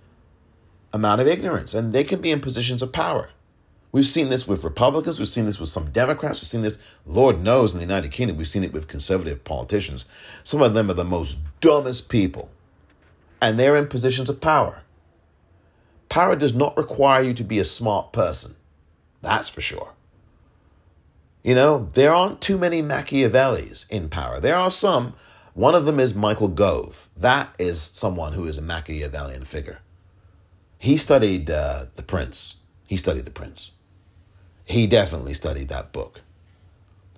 amount of ignorance and they can be in positions of power. We've seen this with Republicans, we've seen this with some Democrats, we've seen this, Lord knows, in the United Kingdom, we've seen it with conservative politicians. Some of them are the most dumbest people, and they're in positions of power. Power does not require you to be a smart person. That's for sure. You know, there aren't too many Machiavellis in power. There are some. One of them is Michael Gove. That is someone who is a Machiavellian figure. He studied uh, The Prince. He studied The Prince. He definitely studied that book.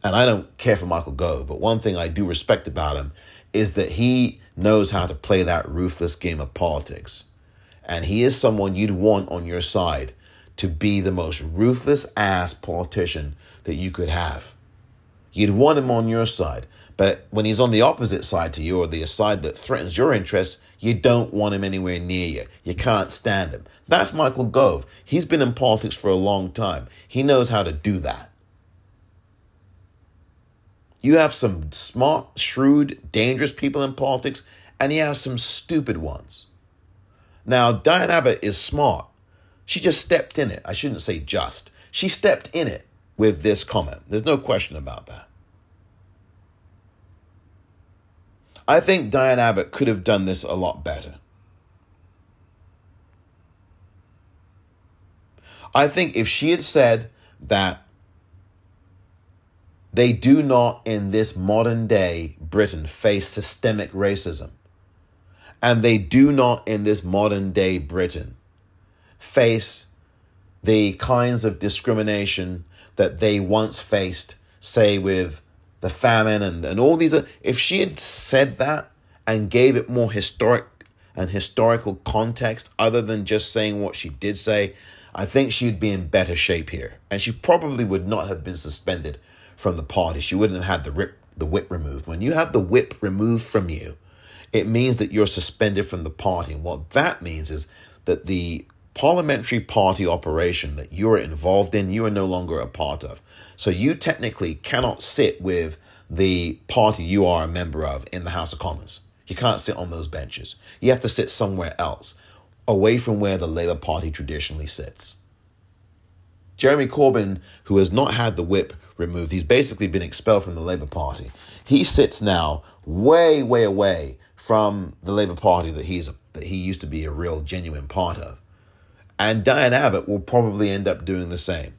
And I don't care for Michael Gove, but one thing I do respect about him is that he knows how to play that ruthless game of politics. And he is someone you'd want on your side to be the most ruthless ass politician that you could have. You'd want him on your side. But when he's on the opposite side to you or the side that threatens your interests, you don't want him anywhere near you. You can't stand him. That's Michael Gove. He's been in politics for a long time. He knows how to do that. You have some smart, shrewd, dangerous people in politics, and you have some stupid ones. Now, Diane Abbott is smart. She just stepped in it. I shouldn't say just. She stepped in it with this comment. There's no question about that. I think Diane Abbott could have done this a lot better. I think if she had said that they do not in this modern day Britain face systemic racism, and they do not in this modern day Britain face the kinds of discrimination that they once faced, say with the famine and, and all these. If she had said that and gave it more historic and historical context other than just saying what she did say, I think she'd be in better shape here. And she probably would not have been suspended from the party. She wouldn't have had the, rip, the whip removed. When you have the whip removed from you, it means that you're suspended from the party. And what that means is that the parliamentary party operation that you're involved in, you are no longer a part of. So you technically cannot sit with the party you are a member of in the House of Commons. You can't sit on those benches. You have to sit somewhere else, away from where the Labour Party traditionally sits. Jeremy Corbyn, who has not had the whip removed, he's basically been expelled from the Labour Party. He sits now way, way away from the Labour Party that he's a, that he used to be a real genuine part of. And Diane Abbott will probably end up doing the same.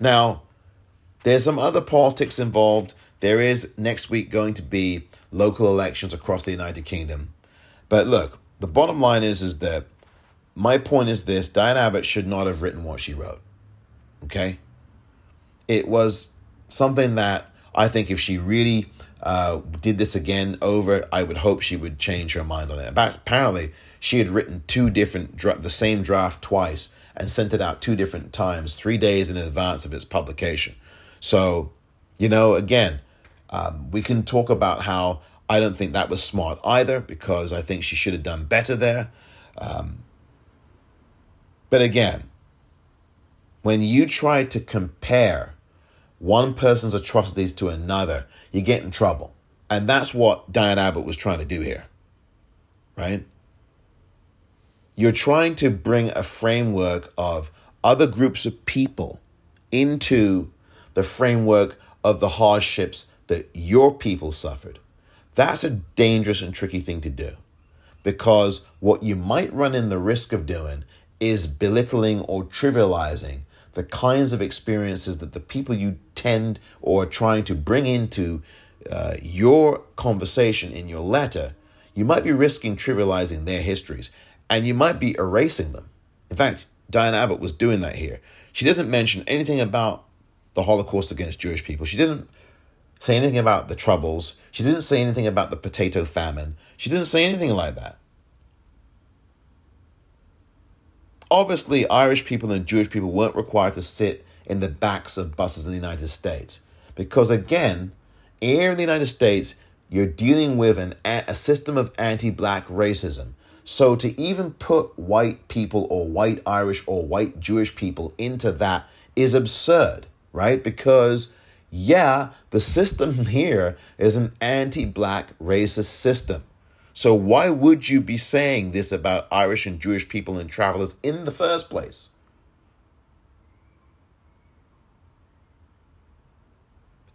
Now, there's some other politics involved. There is next week going to be local elections across the United Kingdom. But look, the bottom line is is that my point is this Diane Abbott should not have written what she wrote. Okay? It was something that I think if she really uh, did this again over, I would hope she would change her mind on it. But apparently, she had written two different the same draft twice and sent it out two different times, three days in advance of its publication. So, you know, again, um, we can talk about how I don't think that was smart either because I think she should have done better there. Um, but again, when you try to compare one person's atrocities to another, you get in trouble. And that's what Diane Abbott was trying to do here, right? You're trying to bring a framework of other groups of people into the framework of the hardships that your people suffered, that's a dangerous and tricky thing to do. Because what you might run in the risk of doing is belittling or trivializing the kinds of experiences that the people you tend or are trying to bring into uh, your conversation in your letter, you might be risking trivializing their histories and you might be erasing them. In fact, Diane Abbott was doing that here. She doesn't mention anything about the Holocaust against Jewish people. She didn't say anything about the Troubles. She didn't say anything about the potato famine. She didn't say anything like that. Obviously, Irish people and Jewish people weren't required to sit in the backs of buses in the United States. Because again, here in the United States, you're dealing with an, a system of anti black racism. So to even put white people or white Irish or white Jewish people into that is absurd, right? Because, yeah, the system here is an anti black racist system. So why would you be saying this about Irish and Jewish people and travelers in the first place?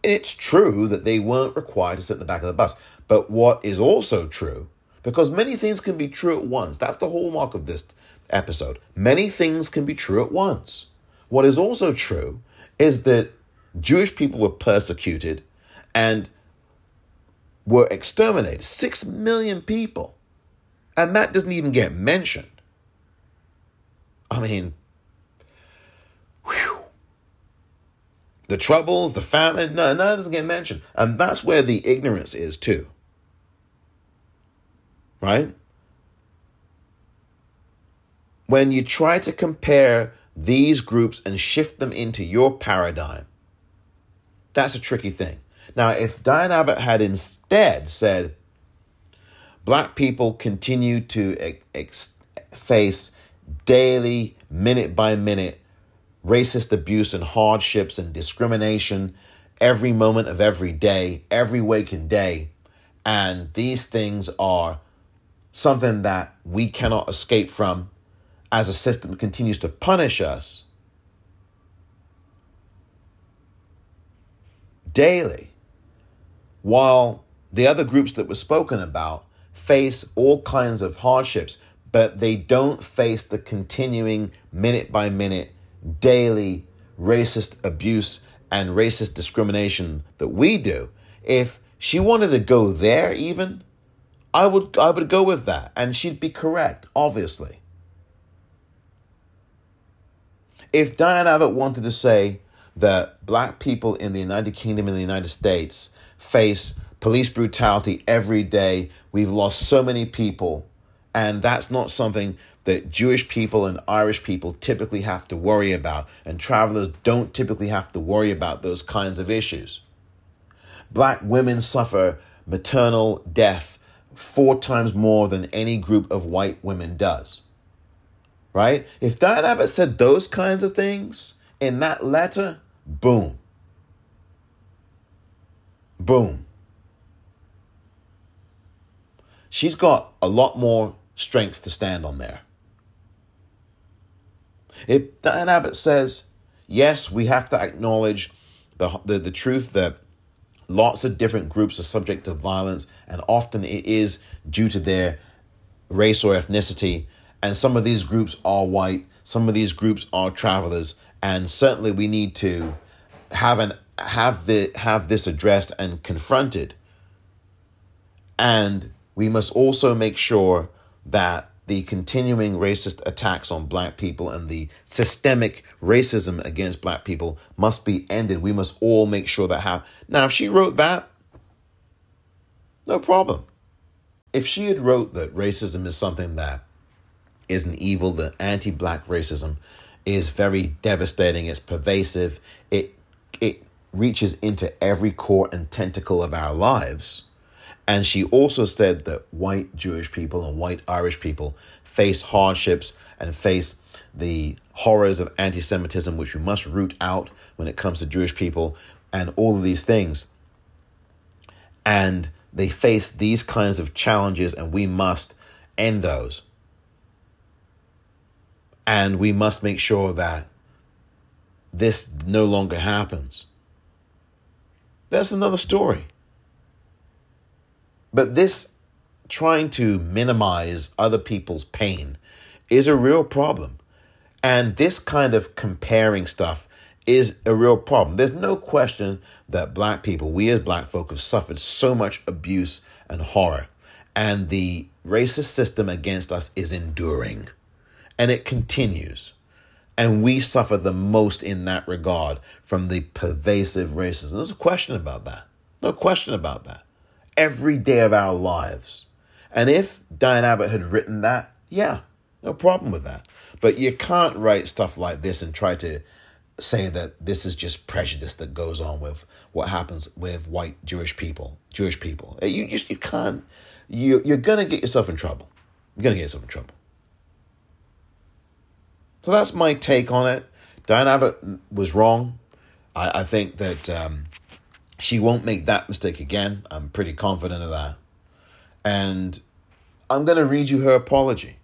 It's true that they weren't required to sit in the back of the bus. But what is also true, because many things can be true at once, that's the hallmark of this episode. Many things can be true at once. What is also true is that Jewish people were persecuted and were exterminated. Six million people. And that doesn't even get mentioned. I mean, whew. The troubles, the famine, no, none of doesn't get mentioned. And that's where the ignorance is too. Right? When you try to compare these groups and shift them into your paradigm, that's a tricky thing. Now, if Diane Abbott had instead said, Black people continue to ex- face daily, minute by minute, racist abuse and hardships and discrimination every moment of every day, every waking day. And these things are something that we cannot escape from as a system continues to punish us daily while the other groups that were spoken about face all kinds of hardships, but they don't face the continuing minute by minute, daily racist abuse and racist discrimination that we do. If she wanted to go there even, I would I would go with that and she'd be correct, obviously. If Diane Abbott wanted to say that black people in the United Kingdom and the United States face police brutality every day. We've lost so many people, and that's not something that Jewish people and Irish people typically have to worry about, and travelers don't typically have to worry about those kinds of issues. Black women suffer maternal death four times more than any group of white women does. Right? If Diane Abbott said those kinds of things in that letter, boom. Boom. She's got a lot more strength to stand on there. If Diane Abbott says, yes, we have to acknowledge the, the, the truth that lots of different groups are subject to violence, and often it is due to their race or ethnicity. And some of these groups are white, some of these groups are travelers, and certainly we need to have an have the have this addressed and confronted and we must also make sure that the continuing racist attacks on black people and the systemic racism against black people must be ended. We must all make sure that happens. Now, if she wrote that, no problem. If she had wrote that racism is something that is an evil, that anti-black racism is very devastating, it's pervasive, it it reaches into every core and tentacle of our lives. And she also said that white Jewish people and white Irish people face hardships and face the horrors of anti Semitism, which we must root out when it comes to Jewish people, and all of these things. And they face these kinds of challenges, and we must end those. And we must make sure that this no longer happens. That's another story. But this trying to minimize other people's pain is a real problem. And this kind of comparing stuff is a real problem. There's no question that black people, we as black folk, have suffered so much abuse and horror. And the racist system against us is enduring. And it continues. And we suffer the most in that regard from the pervasive racism. There's a question about that. No question about that. Every day of our lives. And if Diane Abbott had written that, yeah, no problem with that. But you can't write stuff like this and try to say that this is just prejudice that goes on with what happens with white Jewish people, Jewish people. You just you can't. You you're gonna get yourself in trouble. You're gonna get yourself in trouble. So that's my take on it. Diane Abbott was wrong. I, I think that um, she won't make that mistake again. I'm pretty confident of that. And I'm going to read you her apology.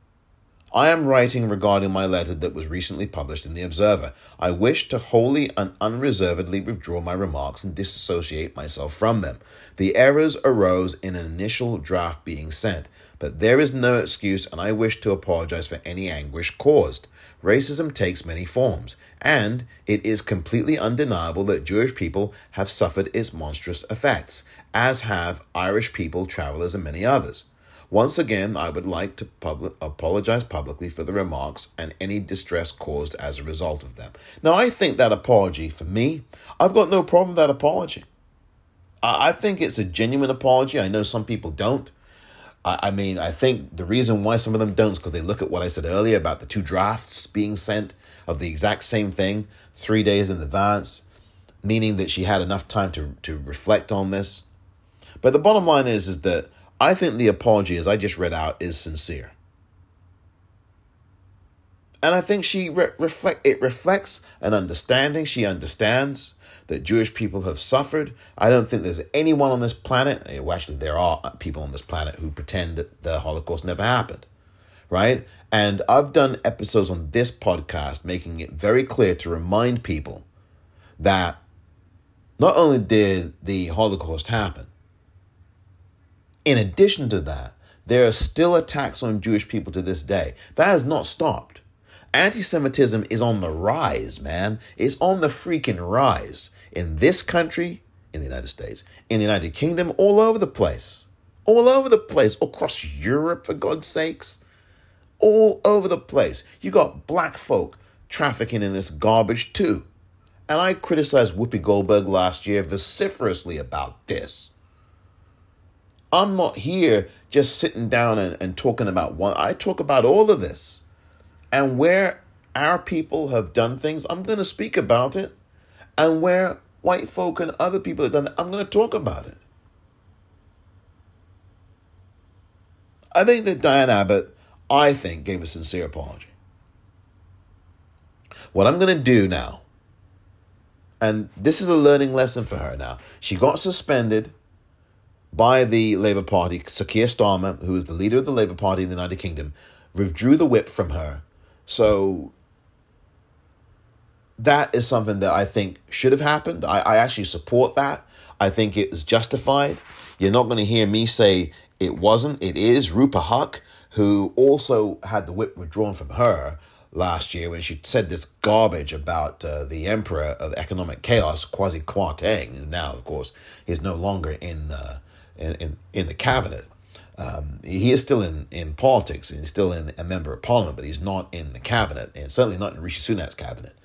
I am writing regarding my letter that was recently published in The Observer. I wish to wholly and unreservedly withdraw my remarks and disassociate myself from them. The errors arose in an initial draft being sent, but there is no excuse, and I wish to apologize for any anguish caused. Racism takes many forms, and it is completely undeniable that Jewish people have suffered its monstrous effects, as have Irish people, travelers, and many others. Once again, I would like to apologize publicly for the remarks and any distress caused as a result of them. Now, I think that apology, for me, I've got no problem with that apology. I, I think it's a genuine apology. I know some people don't. I, I mean, I think the reason why some of them don't is because they look at what I said earlier about the two drafts being sent of the exact same thing three days in advance, meaning that she had enough time to, to reflect on this. But the bottom line is, is that I think the apology, as I just read out, is sincere. And I think she re- reflect it reflects an understanding. She understands that Jewish people have suffered. I don't think there's anyone on this planet. Eh, well, actually, there are people on this planet who pretend that the Holocaust never happened, right? And I've done episodes on this podcast making it very clear to remind people that not only did the Holocaust happen, in addition to that, there are still attacks on Jewish people to this day. That has not stopped. Anti Semitism is on the rise, man. It's on the freaking rise in this country, in the United States, in the United Kingdom, all over the place. All over the place, across Europe, for God's sakes. All over the place. You got black folk trafficking in this garbage too. And I criticized Whoopi Goldberg last year vociferously about this. I'm not here just sitting down and, and talking about one. I talk about all of this. And where our people have done things, I'm going to speak about it. And where white folk and other people have done it, I'm going to talk about it. I think that Diane Abbott, I think, gave a sincere apology. What I'm going to do now, and this is a learning lesson for her now, she got suspended by the Labour Party. Sir Keir Starmer, who is the leader of the Labour Party in the United Kingdom, withdrew the whip from her. So that is something that I think should have happened. I, I actually support that. I think it is justified. You're not going to hear me say it wasn't. It is Rupa Huq, who also had the whip withdrawn from her last year when she said this garbage about uh, the emperor of economic chaos, Kwasi Kwarteng, who now, of course, is no longer in, uh, in, in, in the cabinet. Um, he is still in, in politics and he's still in a member of parliament, but he's not in the cabinet and certainly not in Rishi Sunak's cabinet.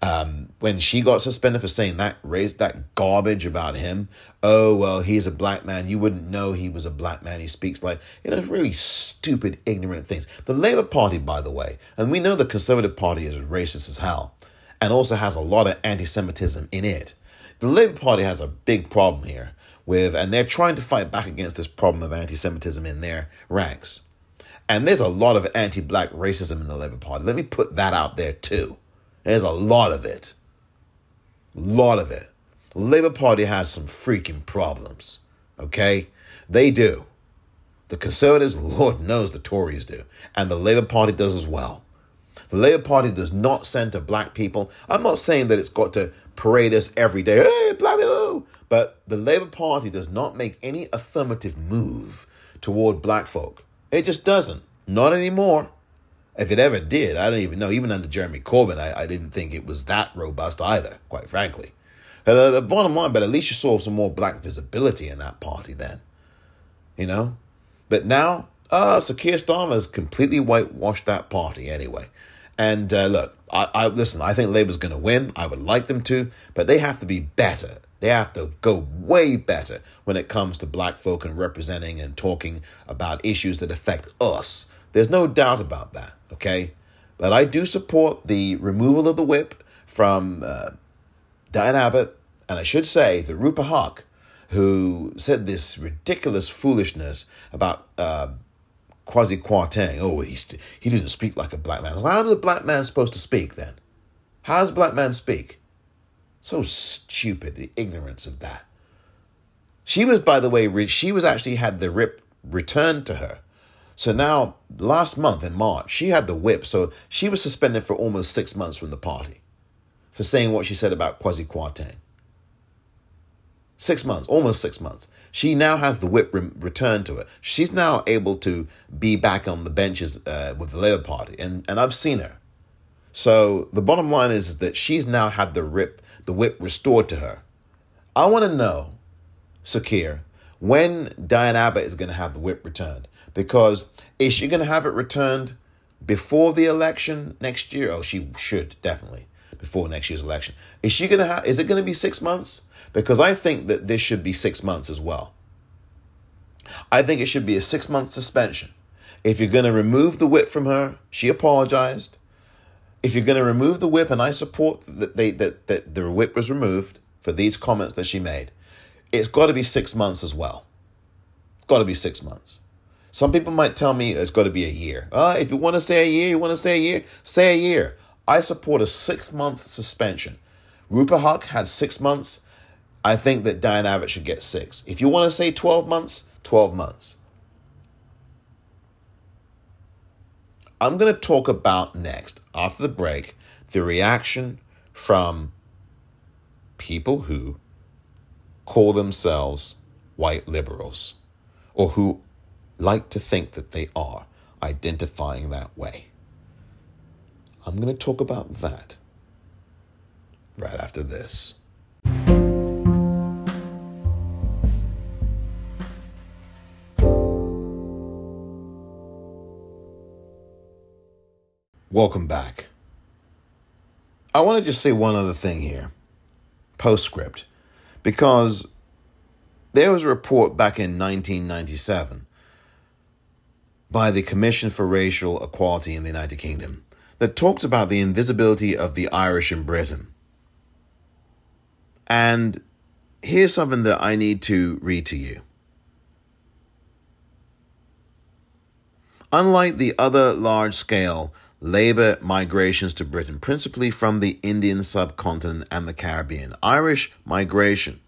Um, when she got suspended for saying that raised that garbage about him, oh well, he's a black man. You wouldn't know he was a black man. He speaks like you know really stupid, ignorant things. The Labour Party, by the way, and we know the Conservative Party is racist as hell, and also has a lot of anti-Semitism in it. The Labour Party has a big problem here with, and they're trying to fight back against this problem of anti-Semitism in their ranks. And there's a lot of anti-black racism in the Labour Party. Let me put that out there too. There's a lot of it. A lot of it. The Labour Party has some freaking problems. Okay? They do. The Conservatives, Lord knows the Tories do. And the Labour Party does as well. The Labour Party does not center black people. I'm not saying that it's got to parade us every day, hey, black but the Labour Party does not make any affirmative move toward black folk. It just doesn't. Not anymore. If it ever did, I don't even know. Even under Jeremy Corbyn, I, I didn't think it was that robust either, quite frankly. Uh, the bottom line, but at least you saw some more black visibility in that party then. You know? But now, uh, so Keir Starmer has completely whitewashed that party anyway. And uh, look, I, I listen. I think Labour's going to win. I would like them to, but they have to be better. They have to go way better when it comes to black folk and representing and talking about issues that affect us. There's no doubt about that. Okay, but I do support the removal of the whip from uh, Diane Abbott, and I should say that Rupa Huq, who said this ridiculous foolishness about. Uh, Kwasi Kwarteng, oh, he didn't speak like a black man. How does a black man supposed to speak then? How does a black man speak? So stupid, the ignorance of that. She was, by the way, she was actually had the rip returned to her. So now, last month in March, she had the whip. So she was suspended for almost six months from the party for saying what she said about Kwasi Kwarteng. Six months, almost six months. She now has the whip re- returned to her. She's now able to be back on the benches uh, with the Labour Party, and, and I've seen her. So the bottom line is, is that she's now had the rip, the whip restored to her. I want to know, Sir Keir, when Diane Abbott is going to have the whip returned. Because is she going to have it returned before the election next year? Oh, she should definitely before next year's election. Is she going to have? Is it going to be six months? because I think that this should be six months as well. I think it should be a six month suspension. If you're going to remove the whip from her, she apologized. If you're going to remove the whip, and I support that they that, that the whip was removed for these comments that she made, it's got to be six months as well. It's got to be six months. Some people might tell me it's got to be a year. Uh, if you want to say a year, you want to say a year, say a year. I support a six month suspension. Rupa Huq had six months. I think that Diane Abbott should get six. If you want to say 12 months, 12 months. I'm going to talk about next, after the break, the reaction from people who call themselves white liberals or who like to think that they are identifying that way. I'm going to talk about that right after this. Welcome back. I want to just say one other thing here, postscript, because there was a report back in 1997 by the Commission for Racial Equality in the United Kingdom that talked about the invisibility of the Irish in Britain. And here's something that I need to read to you. Unlike the other large scale labor migrations to Britain, principally from the Indian subcontinent and the Caribbean. Irish migration,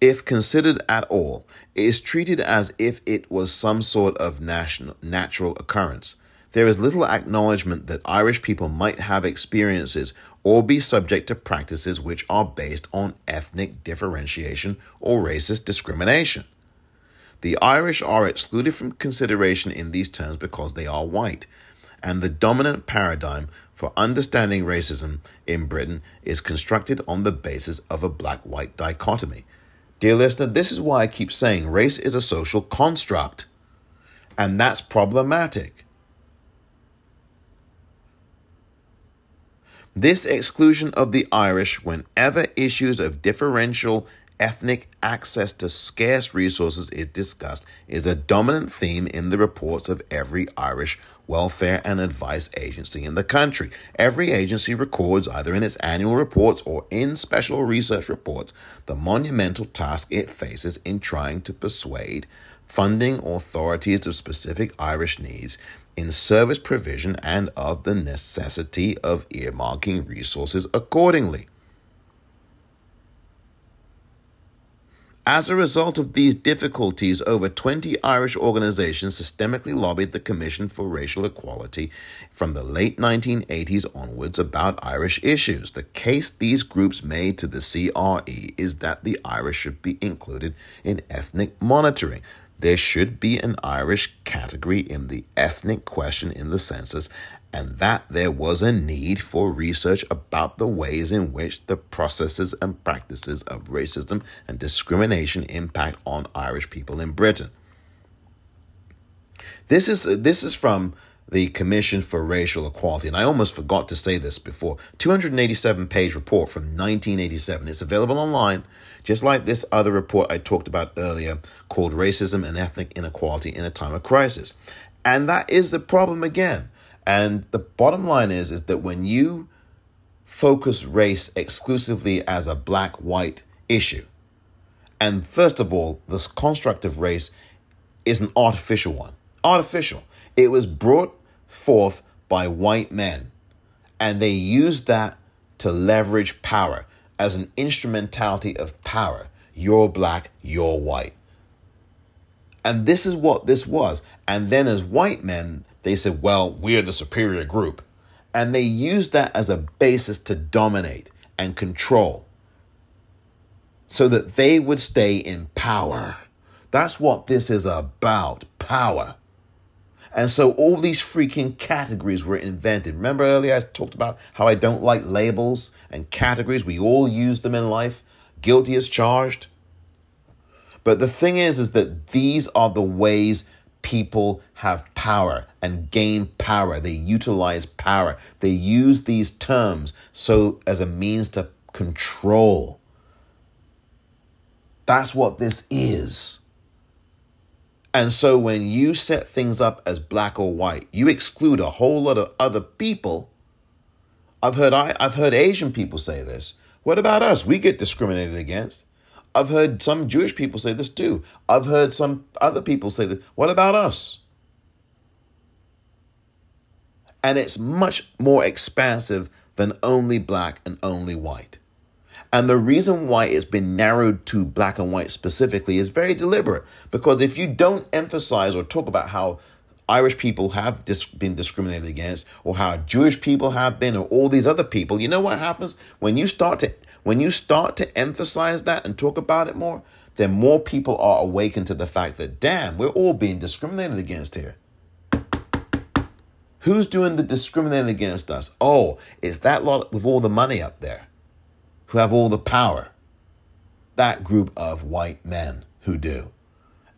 if considered at all, is treated as if it was some sort of national, natural occurrence. There is little acknowledgement that Irish people might have experiences or be subject to practices which are based on ethnic differentiation or racist discrimination. The Irish are excluded from consideration in these terms because they are white and the dominant paradigm for understanding racism in Britain is constructed on the basis of a black white dichotomy. Dear listener, this is why I keep saying race is a social construct, and that's problematic. This exclusion of the Irish whenever issues of differential ethnic access to scarce resources is discussed is a dominant theme in the reports of every Irish welfare and advice agency in the country. Every agency records, either in its annual reports or in special research reports, the monumental task it faces in trying to persuade funding authorities of specific Irish needs in service provision and of the necessity of earmarking resources accordingly. As a result of these difficulties, over 20 Irish organizations systemically lobbied the Commission for Racial Equality from the late 1980s onwards about Irish issues. The case these groups made to the CRE is that the Irish should be included in ethnic monitoring. There should be an Irish category in the ethnic question in the census, and that there was a need for research about the ways in which the processes and practices of racism and discrimination impact on Irish people in Britain. This is this is from the Commission for Racial Equality, and I almost forgot to say this before. 287 page report from 1987. It's available online, just like this other report I talked about earlier called Racism and Ethnic Inequality in a Time of Crisis. And that is the problem again and the bottom line is is that when you focus race exclusively as a black white issue, and first of all, this construct of race is an artificial one. Artificial. It was brought forth by white men, and they used that to leverage power as an instrumentality of power. You're black, you're white. And this is what this was. And then, as white men, they said, well, we're the superior group. And they used that as a basis to dominate and control so that they would stay in power. That's what this is about power. And so all these freaking categories were invented. Remember earlier I talked about how I don't like labels and categories. We all use them in life. Guilty as charged. But the thing is, is that these are the ways people have power and gain power. They utilize power. They use these terms so as a means to control. That's what this is. And so when you set things up as black or white, you exclude a whole lot of other people. I've heard I, I've heard Asian people say this. What about us? We get discriminated against. I've heard some Jewish people say this too. I've heard some other people say that. What about us? And it's much more expansive than only black and only white. And the reason why it's been narrowed to black and white specifically is very deliberate. Because if you don't emphasize or talk about how Irish people have dis- been discriminated against, or how Jewish people have been, or all these other people, you know what happens? When you start to when you start to emphasize that and talk about it more, then more people are awakened to the fact that, damn, we're all being discriminated against here. Who's doing the discriminating against us? Oh, it's that lot with all the money up there who have all the power. That group of white men who do.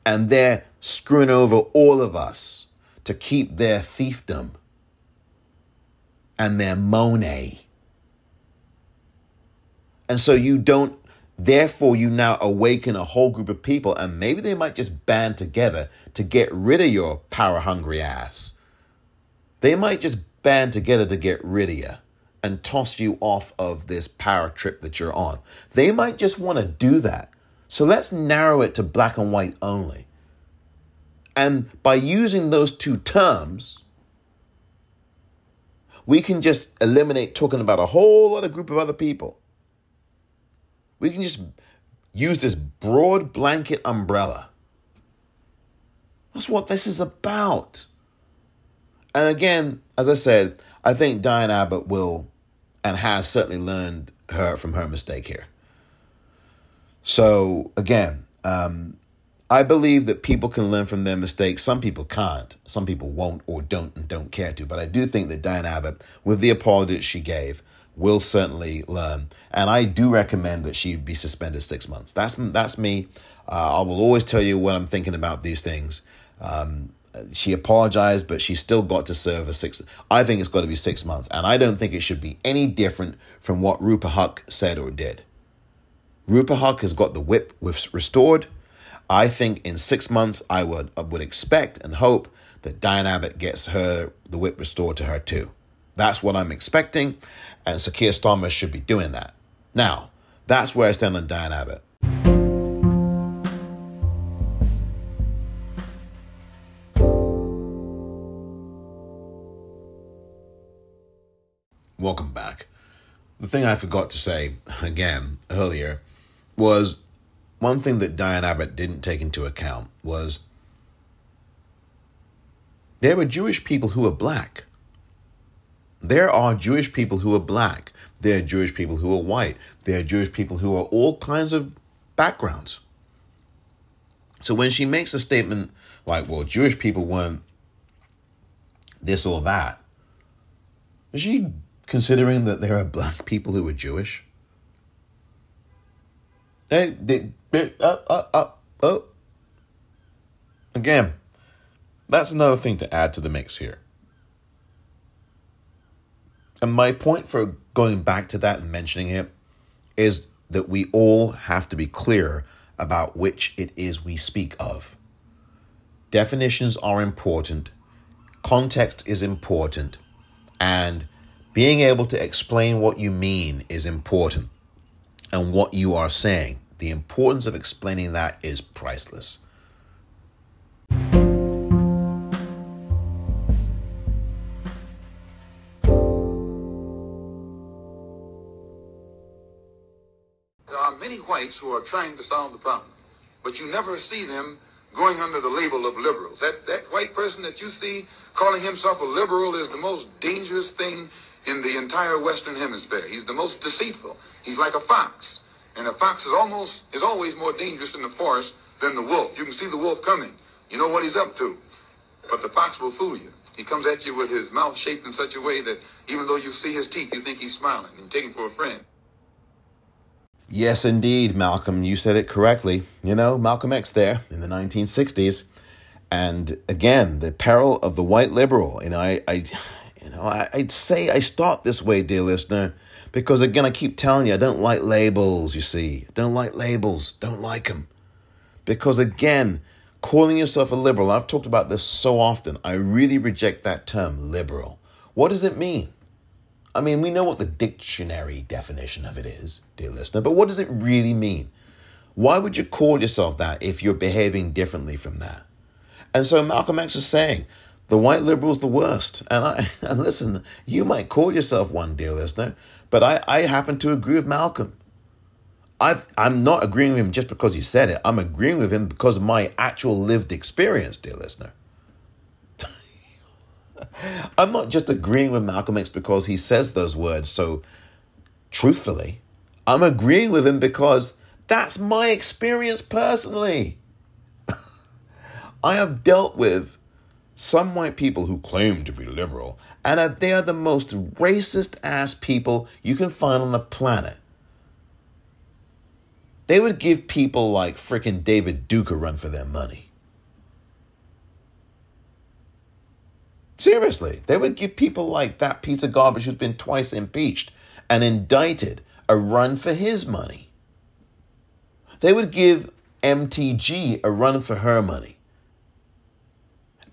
And they're screwing over all of us to keep their fiefdom and their money. And so you don't, therefore, you now awaken a whole group of people, and maybe they might just band together to get rid of your power hungry ass. They might just band together to get rid of you and toss you off of this power trip that you're on. They might just want to do that. So let's narrow it to black and white only. And by using those two terms, we can just eliminate talking about a whole other group of other people. We can just use this broad blanket umbrella. That's what this is about. And again, as I said, I think Diane Abbott will and has certainly learned her from her mistake here. So again, um, I believe that people can learn from their mistakes. Some people can't. Some people won't or don't and don't care to. But I do think that Diane Abbott, with the apology she gave, will certainly learn. And I do recommend that she be suspended six months. That's that's me. Uh, I will always tell you what I'm thinking about these things. Um, she apologized, but she still got to serve a six. I think it's got to be six months, and I don't think it should be any different from what Rupa Huq said or did. Rupa Huq has got the whip restored. I think in six months, I would I would expect and hope that Diane Abbott gets her the whip restored to her too. That's what I'm expecting, and Keir Starmer should be doing that. Now, that's where I stand on Diane Abbott. Welcome back. The thing I forgot to say again earlier was one thing that Diane Abbott didn't take into account was there were Jewish people who were black. There are Jewish people who are black. There are Jewish people who are white. There are Jewish people who are all kinds of backgrounds. So when she makes a statement like, well, Jewish people weren't this or that, she considering that there are black people who are Jewish? Hey, did, uh, uh, uh, uh. Again, that's another thing to add to the mix here. And my point for going back to that and mentioning it is that we all have to be clear about which it is we speak of. Definitions are important, context is important, and being able to explain what you mean is important and what you are saying. The importance of explaining that is priceless.
There are many whites who are trying to solve the problem, but you never see them going under the label of liberals. That that white person that you see calling himself a liberal is the most dangerous thing in the entire Western Hemisphere. He's the most deceitful. He's like a fox, and a fox is almost is always more dangerous in the forest than the wolf. You can see the wolf coming. You know what he's up to, but the fox will fool you. He comes at you with his mouth shaped in such a way that even though you see his teeth, you think he's smiling. and him for a friend.
Yes, indeed, Malcolm, you said it correctly. You know, Malcolm X there in the 1960s. And again, the peril of the white liberal. Know, I, I, I'd say I start this way, dear listener, because again, I keep telling you, I don't like labels, you see. I don't like labels. Don't like them. Because again, calling yourself a liberal, I've talked about this so often. I really reject that term, liberal. What does it mean? I mean, we know what the dictionary definition of it is, dear listener, but what does it really mean? Why would you call yourself that if you're behaving differently from that? And so Malcolm X is saying, the white liberal's the worst. And I and listen, you might call yourself one, dear listener, but I, I happen to agree with Malcolm. i I'm not agreeing with him just because he said it. I'm agreeing with him because of my actual lived experience, dear listener. I'm not just agreeing with Malcolm X because he says those words so truthfully. I'm agreeing with him because that's my experience personally. I have dealt with some white people who claim to be liberal, and that they are the most racist ass people you can find on the planet. They would give people like fricking David Duke a run for their money. Seriously, they would give people like that piece of garbage who's been twice impeached and indicted a run for his money. They would give MTG a run for her money.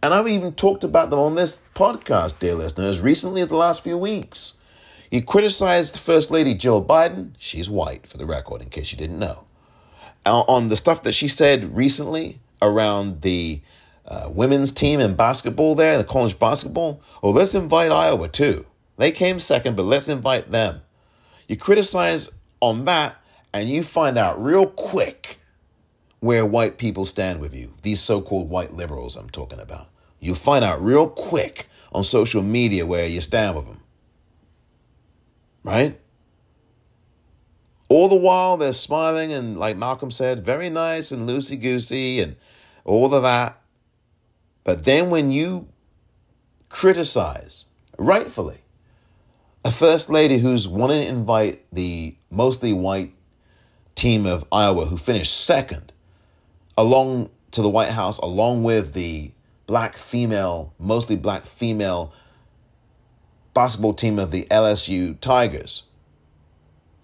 And I've even talked about them on this podcast, dear listeners, recently as the last few weeks. You criticized First Lady Jill Biden. She's white, for the record, in case you didn't know. On the stuff that she said recently around the uh, women's team in basketball there, the college basketball. Oh, let's invite Iowa too. They came second, but let's invite them. You criticize on that, and you find out real quick where white people stand with you. These so called white liberals I'm talking about. You'll find out real quick on social media where you stand with them. Right? All the while they're smiling and, like Malcolm said, very nice and loosey goosey and all of that. But then when you criticize, rightfully, a first lady who's wanting to invite the mostly white team of Iowa who finished second along to the White House, along with the black female, mostly black female basketball team of the LSU Tigers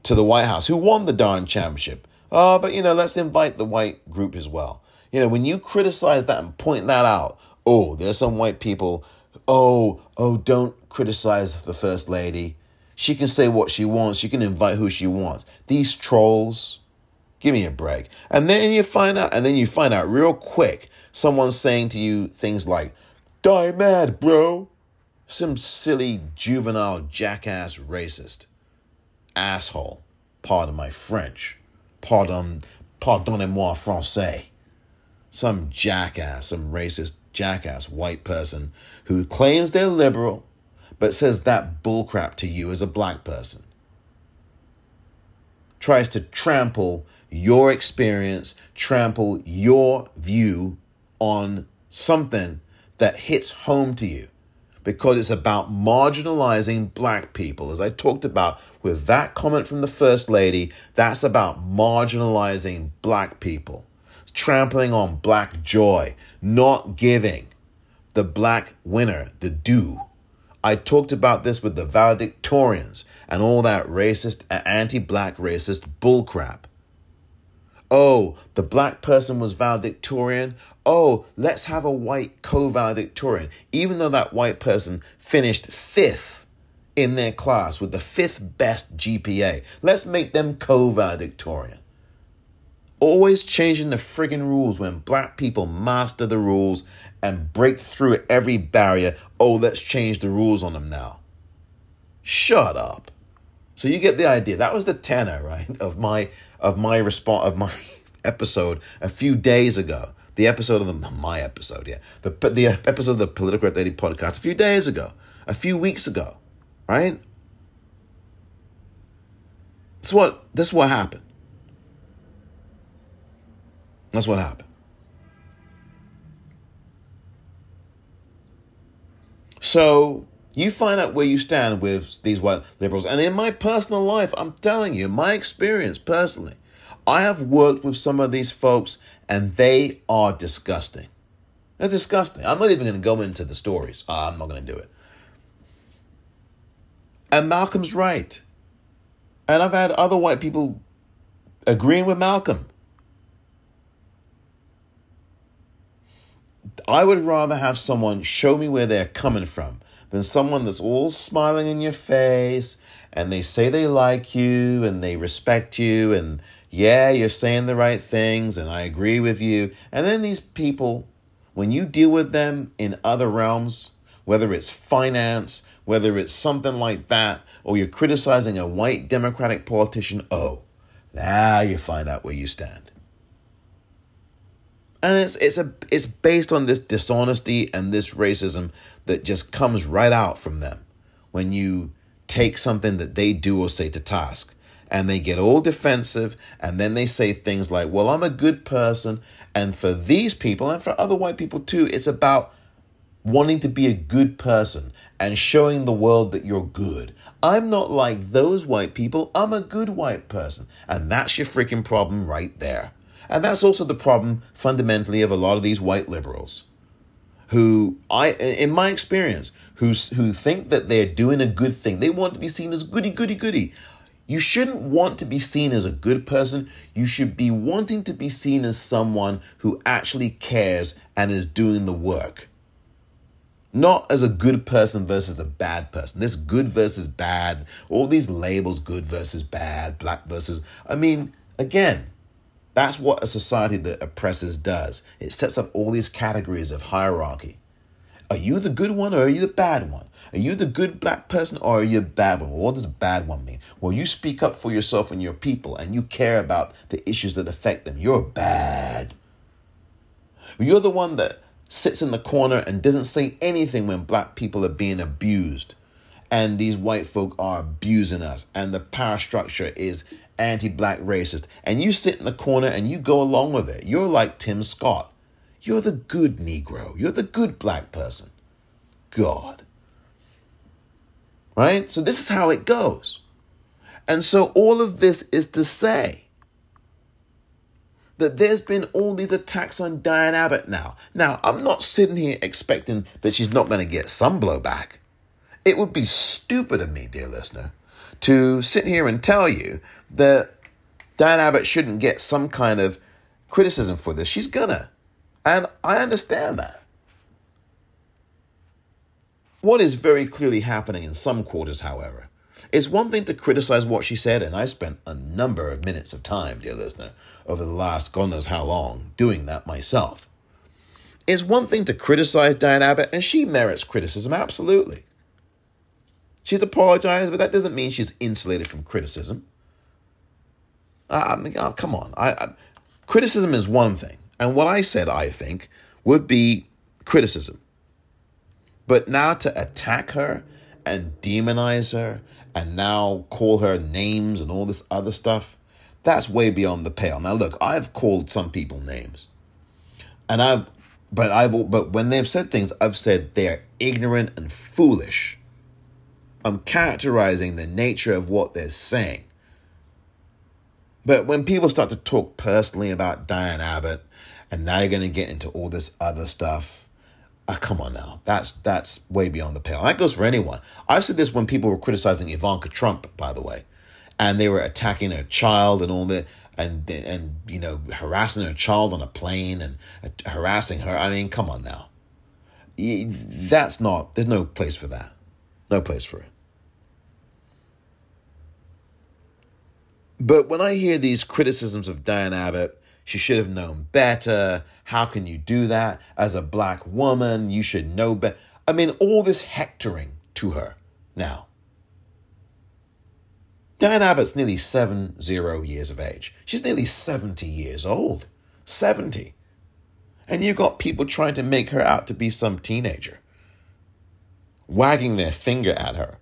to the White House, who won the darn championship. Oh, but you know, let's invite the white group as well. You know, when you criticize that and point that out, oh, there's some white people, oh, oh, don't criticize the first lady. She can say what she wants. She can invite who she wants. These trolls, give me a break. And then you find out, and then you find out real quick, someone's saying to you things like, die mad, bro. Some silly juvenile jackass racist asshole. Pardon my French. Pardon, pardonnez-moi français, some jackass, some racist jackass white person who claims they're liberal but says that bullcrap to you as a black person. Tries to trample your experience, trample your view on something that hits home to you because it's about marginalizing black people. As I talked about with that comment from the First Lady, that's about marginalizing black people, trampling on black joy, not giving the black winner the due. I talked about this with the valedictorians and all that racist anti black racist bullcrap. Oh, the black person was valedictorian. Oh, let's have a white co valedictorian, even though that white person finished fifth in their class with the fifth best GPA. Let's make them co valedictorian. Always changing the friggin' rules when black people master the rules and break through every barrier. Oh, let's change the rules on them now. Shut up. So you get the idea. That was the tenor, right, of my of my response of my episode a few days ago. The episode of the my episode, yeah, the the episode of the Politicrat Daily podcast a few days ago, a few weeks ago, right? That's what that's what happened. That's what happened. So you find out where you stand with these white liberals. And in my personal life, I'm telling you, my experience personally, I have worked with some of these folks and they are disgusting. They're disgusting. I'm not even going to go into the stories. Uh, I'm not going to do it. And Malcolm's right. And I've had other white people agreeing with Malcolm. I would rather have someone show me where they're coming from than someone that's all smiling in your face and they say they like you and they respect you and yeah, you're saying the right things and I agree with you. And then these people, when you deal with them in other realms, whether it's finance, whether it's something like that, or you're criticizing a white Democratic politician, oh, now you find out where you stand and it's it's a it's based on this dishonesty and this racism that just comes right out from them when you take something that they do or say to task. And they get all defensive and then they say things like well i'm a good person. And for these people and for other white people too it's about wanting to be a good person and showing the world that you're good. I'm not like those white people. I'm a good white person. And that's your freaking problem right there. And that's also the problem fundamentally of a lot of these white liberals who I in my experience who who think that they're doing a good thing. They want to be seen as goody goody goody. You shouldn't want to be seen as a good person. You should be wanting to be seen as someone who actually cares and is doing the work. Not as a good person versus a bad person. This good versus bad, all these labels good versus bad, black versus. I mean, again, that's what a society that oppresses does. It sets up all these categories of hierarchy. Are you the good one or are you the bad one? Are you the good black person or are you a bad one? what does bad one mean? Well, you speak up for yourself and your people and you care about the issues that affect them. You're bad. You're the one that sits in the corner and doesn't say anything when black people are being abused and these white folk are abusing us and the power structure is anti black racist, and you sit in the corner and you go along with it. You're like Tim Scott. You're the good Negro. You're the good black person. God. Right? So this is how it goes. And so all of this is to say that there's been all these attacks on Diane Abbott now. Now, I'm not sitting here expecting that she's not going to get some blowback. It would be stupid of me, dear listener, to sit here and tell you that Diane Abbott shouldn't get some kind of criticism for this. She's gonna. And I understand that. What is very clearly happening in some quarters, however, is one thing to criticize what she said, and I spent a number of minutes of time, dear listener, over the last God knows how long doing that myself. It's one thing to criticize Diane Abbott, and she merits criticism, absolutely. She's apologized, but that doesn't mean she's insulated from criticism. I mean, oh, come on. I, I, criticism is one thing. And what I said, I think, would be criticism. But now to attack her and demonize her and now call her names and all this other stuff, that's way beyond the pale. Now look, I've called some people names. And I've but I've but when they've said things, I've said they're ignorant and foolish. I'm characterizing the nature of what they're saying. But when people start to talk personally about Diane Abbott, and now you're going to get into all this other stuff, uh, come on now, that's that's way beyond the pale. that goes for anyone. I've said this when people were criticizing Ivanka Trump, by the way, and they were attacking her child and all that, and and you know harassing her child on a plane and uh, harassing her. I mean, come on now, that's not. There's no place for that. No place for it. But when I hear these criticisms of Diane Abbott, she should have known better. How can you do that? As a black woman, you should know better. I mean, all this hectoring to her now. Diane Abbott's nearly seven zero years of age. She's nearly 70 years old. 70. And you've got people trying to make her out to be some teenager, wagging their finger at her.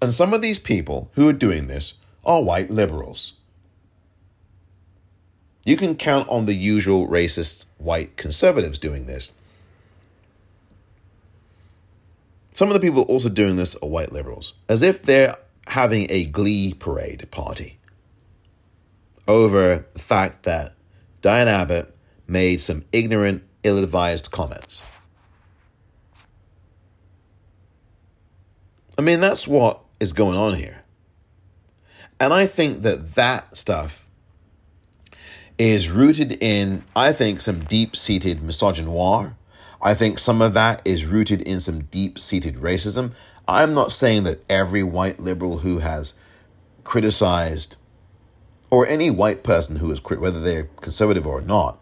And some of these people who are doing this are white liberals. You can count on the usual racist white conservatives doing this. Some of the people also doing this are white liberals, as if they're having a glee parade party over the fact that Diane Abbott made some ignorant, ill advised comments. I mean, that's what is going on here. And I think that that stuff is rooted in, I think, some deep seated misogynoir. I think some of that is rooted in some deep seated racism. I'm not saying that every white liberal who has criticized, or any white person who is, whether they're conservative or not,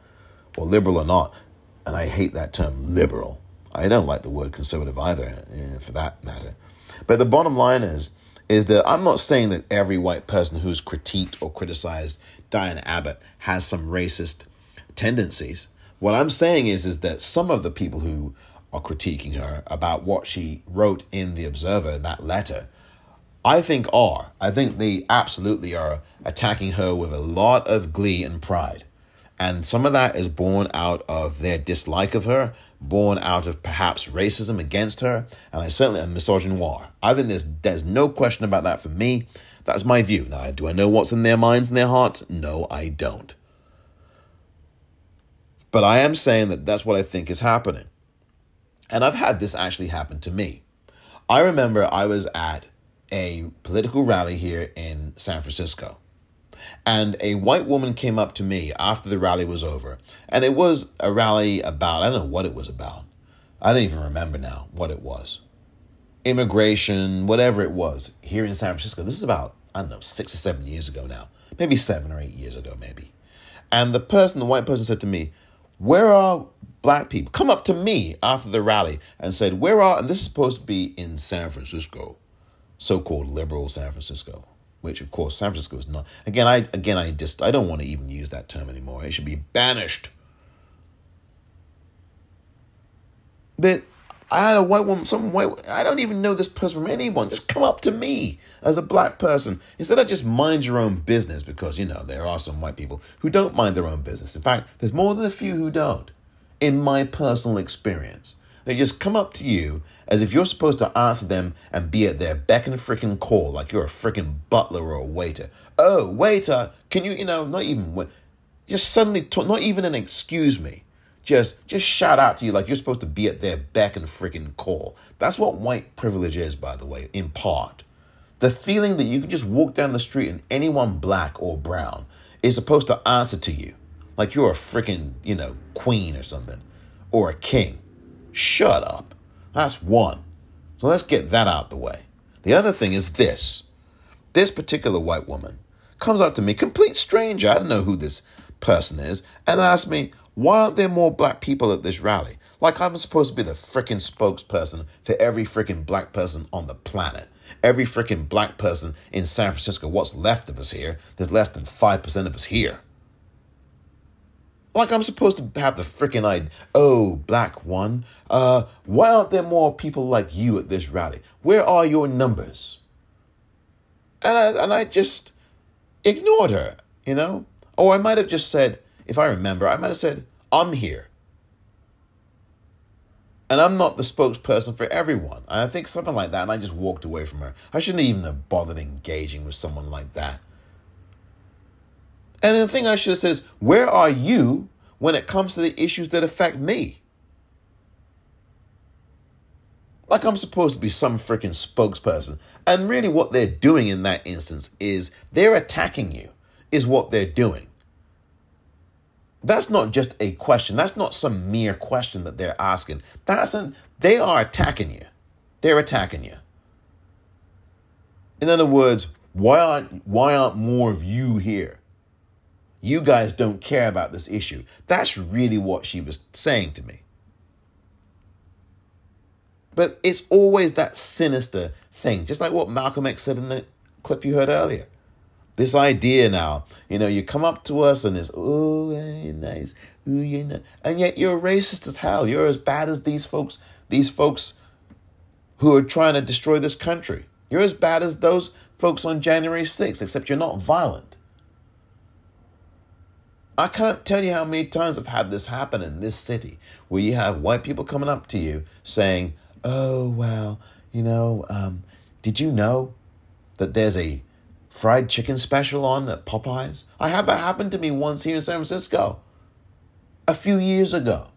or liberal or not, and I hate that term liberal. I don't like the word conservative either, eh, for that matter. But the bottom line is, is that I'm not saying that every white person who's critiqued or criticized Diane Abbott has some racist tendencies. What I'm saying is, is that some of the people who are critiquing her about what she wrote in The Observer, that letter, I think are. I think they absolutely are attacking her with a lot of glee and pride. And some of that is born out of their dislike of her, born out of perhaps racism against her, and I certainly a misogynoir. I think there's there's no question about that for me. That's my view. Now, do I know what's in their minds and their hearts? No, I don't. But I am saying that that's what I think is happening. And I've had this actually happen to me. I remember I was at a political rally here in San Francisco. And a white woman came up to me after the rally was over. And it was a rally about, I don't know what it was about. I don't even remember now what it was. Immigration, whatever it was, here in San Francisco. This is about, I don't know, six or seven years ago now. Maybe seven or eight years ago, maybe. And the person, the white person said to me, Where are black people? Come up to me after the rally and said, Where are, and this is supposed to be in San Francisco, so called liberal San Francisco which of course San Francisco is not. Again, I again I just I don't want to even use that term anymore. It should be banished. But I had a white woman, some white. I don't even know this person from anyone. Just come up to me as a black person instead of just mind your own business because you know there are some white people who don't mind their own business. In fact, there's more than a few who don't. In my personal experience, they just come up to you as if you're supposed to answer them and be at their beck and freaking call, like you're a freaking butler or a waiter. Oh, waiter, can you, you know, not even, just suddenly, talk, not even an excuse me. Just, just shout out to you like you're supposed to be at their beck and freaking call. That's what white privilege is, by the way, in part. The feeling that you can just walk down the street and anyone black or brown is supposed to answer to you like you're a freaking, you know, queen or something or a king. Shut up. That's one. So let's get that out the way. The other thing is this. This particular white woman comes up to me, complete stranger, I don't know who this person is, and asks me, why aren't there more black people at this rally? Like I'm supposed to be the freaking spokesperson for every freaking black person on the planet. Every freaking black person in San Francisco, what's left of us here, there's less than 5% of us here. Like I'm supposed to have the freaking idea. Oh, black one. Uh, why aren't there more people like you at this rally? Where are your numbers? And I, and I just ignored her, you know? Or I might have just said, if I remember, I might have said, I'm here. And I'm not the spokesperson for everyone. And I think something like that. And I just walked away from her. I shouldn't even have bothered engaging with someone like that. And the thing I should have said is, where are you when it comes to the issues that affect me? Like I'm supposed to be some freaking spokesperson. And really, what they're doing in that instance is they're attacking you, is what they're doing. That's not just a question. That's not some mere question that they're asking. That's an, they are attacking you. They're attacking you. In other words, why aren't why aren't more of you here? You guys don't care about this issue. That's really what she was saying to me. But it's always that sinister thing, just like what Malcolm X said in the clip you heard earlier. This idea now, you know, you come up to us and it's, oh, you're nice, ooh, you're nice. And yet you're racist as hell. You're as bad as these folks, these folks who are trying to destroy this country. You're as bad as those folks on January 6th, except you're not violent. I can't tell you how many times I've had this happen in this city where you have white people coming up to you saying, oh, well, you know, um, did you know that there's a fried chicken special on at Popeyes. I had that happen to me once here in San Francisco a few years ago.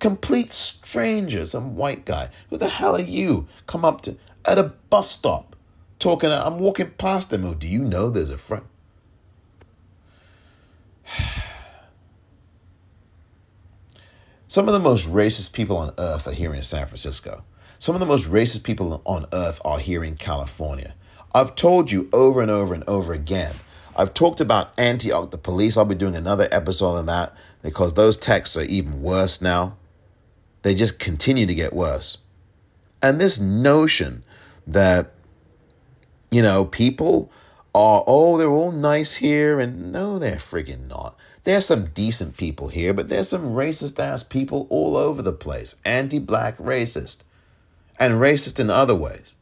Complete stranger, some white guy. Who the hell are you? Come up to at a bus stop talking. I'm walking past them. Oh, do you know there's a friend? Some of the most racist people on earth are here in San Francisco. Some of the most racist people on earth are here in California. I've told you over and over and over again. I've talked about Antioch, the police. I'll be doing another episode on that because those texts are even worse now. They just continue to get worse. And this notion that, you know, people are, oh, they're all nice here, and no, they're friggin' not. There's some decent people here, but there's some racist ass people all over the place. Anti black racist and racist in other ways.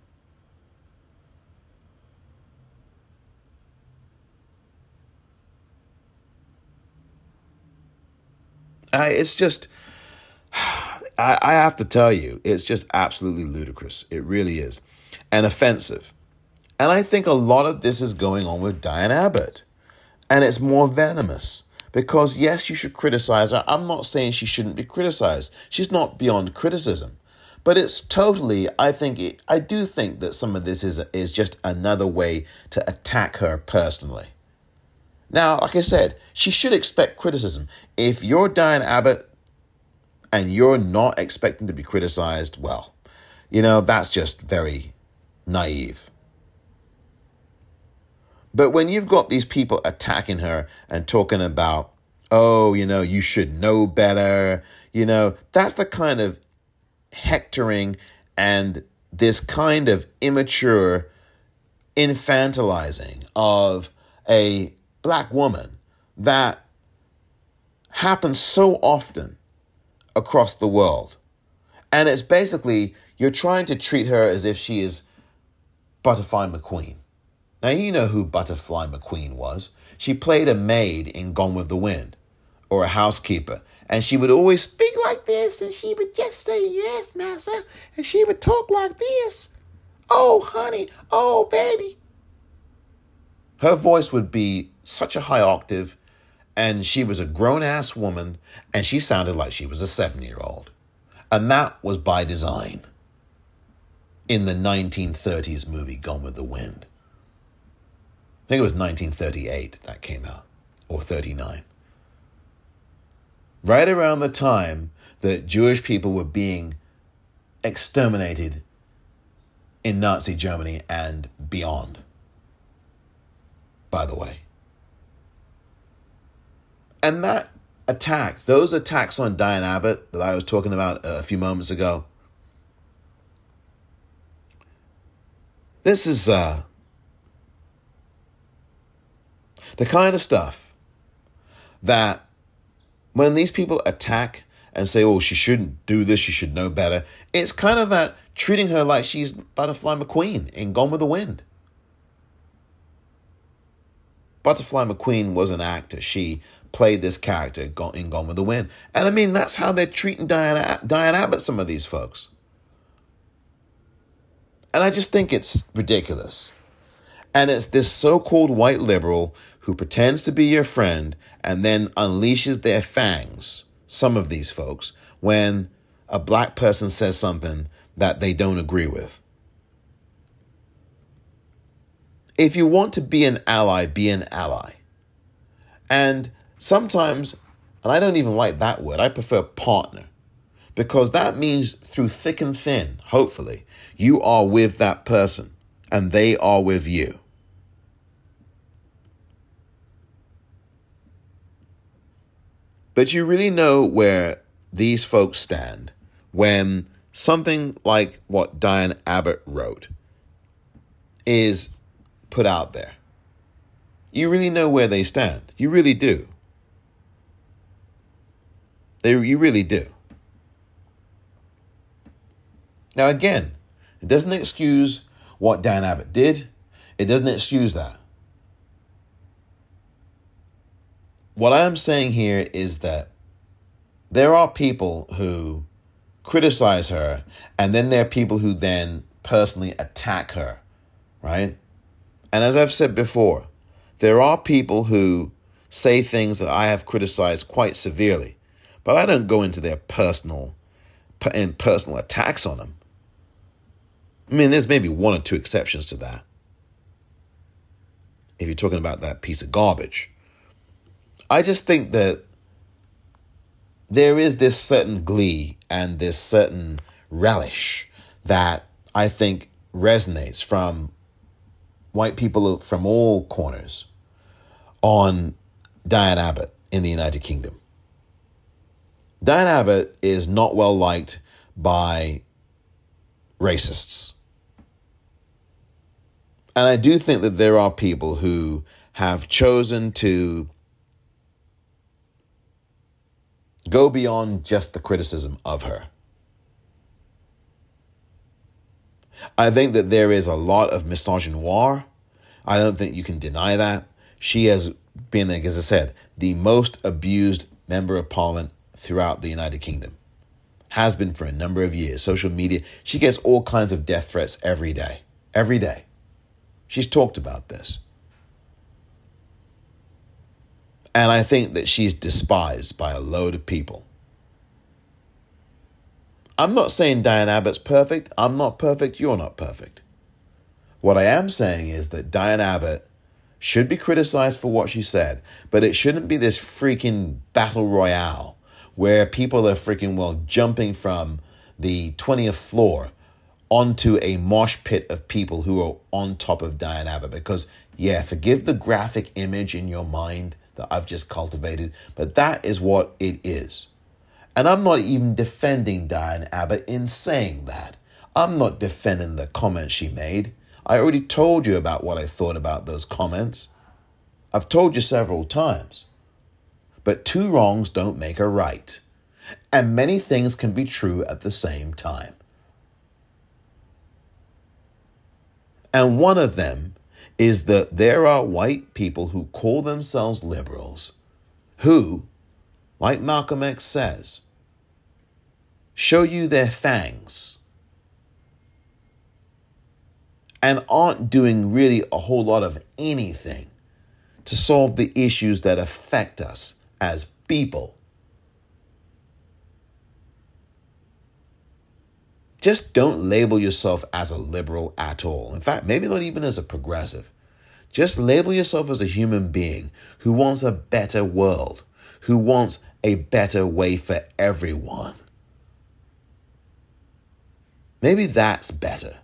I, it's just, I, I have to tell you, it's just absolutely ludicrous. It really is. And offensive. And I think a lot of this is going on with Diane Abbott. And it's more venomous. Because, yes, you should criticize her. I'm not saying she shouldn't be criticized. She's not beyond criticism. But it's totally, I think, I do think that some of this is, is just another way to attack her personally. Now, like I said, she should expect criticism. If you're Diane Abbott and you're not expecting to be criticized, well, you know, that's just very naive. But when you've got these people attacking her and talking about, oh, you know, you should know better, you know, that's the kind of hectoring and this kind of immature infantilizing of a black woman that happens so often across the world. And it's basically you're trying to treat her as if she is Butterfly McQueen. Now, you know who Butterfly McQueen was. She played a maid in Gone with the Wind or a housekeeper. And she would always speak like this, and she would just say, Yes, Massa. And she would talk like this. Oh, honey. Oh, baby. Her voice would be such a high octave, and she was a grown ass woman, and she sounded like she was a seven year old. And that was by design in the 1930s movie Gone with the Wind. I think it was 1938 that came out, or 39 right around the time that Jewish people were being exterminated in Nazi Germany and beyond, by the way. And that attack, those attacks on Diane Abbott that I was talking about a few moments ago, this is uh, the kind of stuff that when these people attack and say, oh, she shouldn't do this, she should know better, it's kind of that treating her like she's Butterfly McQueen in Gone with the Wind. Butterfly McQueen was an actor. She played this character in Gone with the Wind. And I mean, that's how they're treating Diane, Diane Abbott, some of these folks. And I just think it's ridiculous. And it's this so called white liberal who pretends to be your friend and then unleashes their fangs, some of these folks, when a black person says something that they don't agree with. If you want to be an ally, be an ally. And sometimes, and I don't even like that word, I prefer partner. Because that means through thick and thin, hopefully, you are with that person and they are with you. But you really know where these folks stand when something like what Diane Abbott wrote is put out there. You really know where they stand. You really do. They, you really do. Now, again, it doesn't excuse what Diane Abbott did, it doesn't excuse that. What I'm saying here is that there are people who criticize her, and then there are people who then personally attack her, right? And as I've said before, there are people who say things that I have criticized quite severely, but I don't go into their personal in personal attacks on them. I mean, there's maybe one or two exceptions to that. If you're talking about that piece of garbage. I just think that there is this certain glee and this certain relish that I think resonates from white people from all corners on Diane Abbott in the United Kingdom. Diane Abbott is not well liked by racists. And I do think that there are people who have chosen to go beyond just the criticism of her. I think that there is a lot of misogynoir. I don't think you can deny that. She has been, like, as I said, the most abused member of parliament throughout the United Kingdom. Has been for a number of years. Social media, she gets all kinds of death threats every day. Every day. She's talked about this. And I think that she's despised by a load of people. I'm not saying Diane Abbott's perfect. I'm not perfect. You're not perfect. What I am saying is that Diane Abbott should be criticized for what she said, but it shouldn't be this freaking battle royale where people are freaking, well, jumping from the 20th floor onto a mosh pit of people who are on top of Diane Abbott. Because, yeah, forgive the graphic image in your mind that I've just cultivated, but that is what it is. And I'm not even defending Diane Abbott in saying that. I'm not defending the comments she made. I already told you about what I thought about those comments. I've told you several times. But two wrongs don't make a right. And many things can be true at the same time. And one of them is that there are white people who call themselves liberals who, like Malcolm X says, show you their fangs and aren't doing really a whole lot of anything to solve the issues that affect us as people. Just don't label yourself as a liberal at all. In fact, maybe not even as a progressive. Just label yourself as a human being who wants a better world, who wants a better way for everyone. Maybe that's better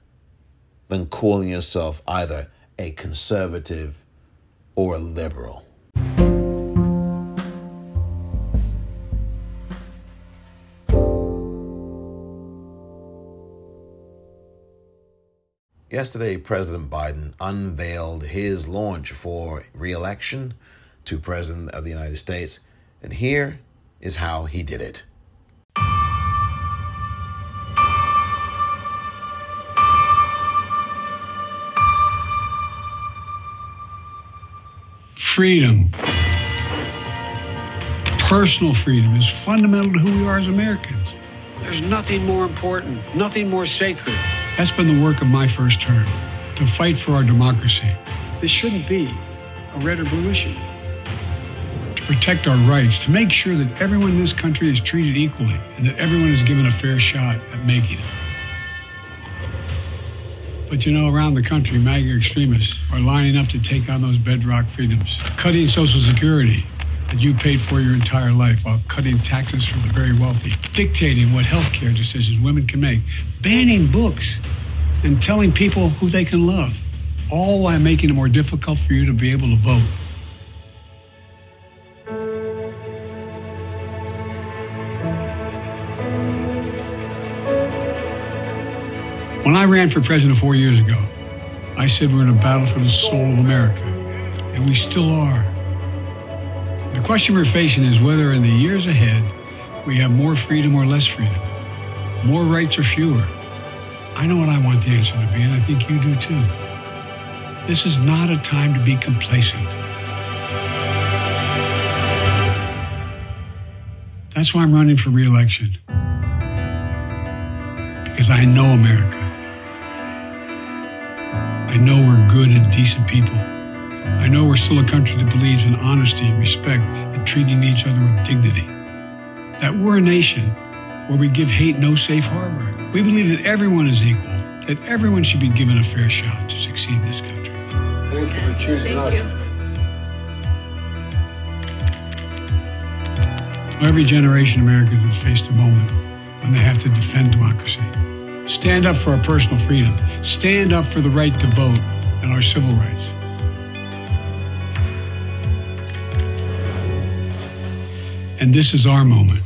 than calling yourself either a conservative or a liberal. Yesterday, President Biden unveiled his launch for reelection to President of the United States. And here is how he did it.
Freedom, personal freedom, is fundamental to who we are as Americans. There's nothing more important, nothing more sacred. That's been the work of my first term to fight for our democracy. This shouldn't be a red or blue issue. To protect our rights, to make sure that everyone in this country is treated equally and that everyone is given a fair shot at making it. But you know, around the country, MAGA extremists are lining up to take on those bedrock freedoms, cutting Social Security that you paid for your entire life while cutting taxes for the very wealthy, dictating what health care decisions women can make, banning books, and telling people who they can love, all while making it more difficult for you to be able to vote. When I ran for president four years ago, I said we're in a battle for the soul of America, and we still are. The question we're facing is whether in the years ahead we have more freedom or less freedom, more rights or fewer. I know what I want the answer to be, and I think you do too. This is not a time to be complacent. That's why I'm running for reelection. Because I know America. I know we're good and decent people. I know we're still a country that believes in honesty and respect and treating each other with dignity. That we're a nation where we give hate no safe harbor. We believe that everyone is equal, that everyone should be given a fair shot to succeed in this country. Thank you for choosing us. Every generation of Americans has faced a moment when they have to defend democracy. Stand up for our personal freedom. Stand up for the right to vote and our civil rights. And this is our moment.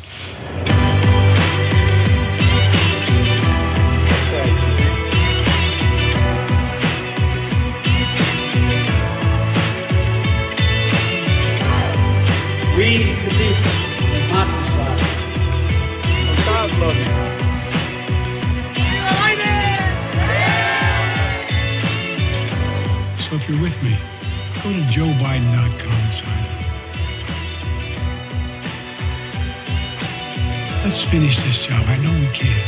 We, the people, will not decide. So if you're with me, go to joebiden.com Let's finish this job. I know we can.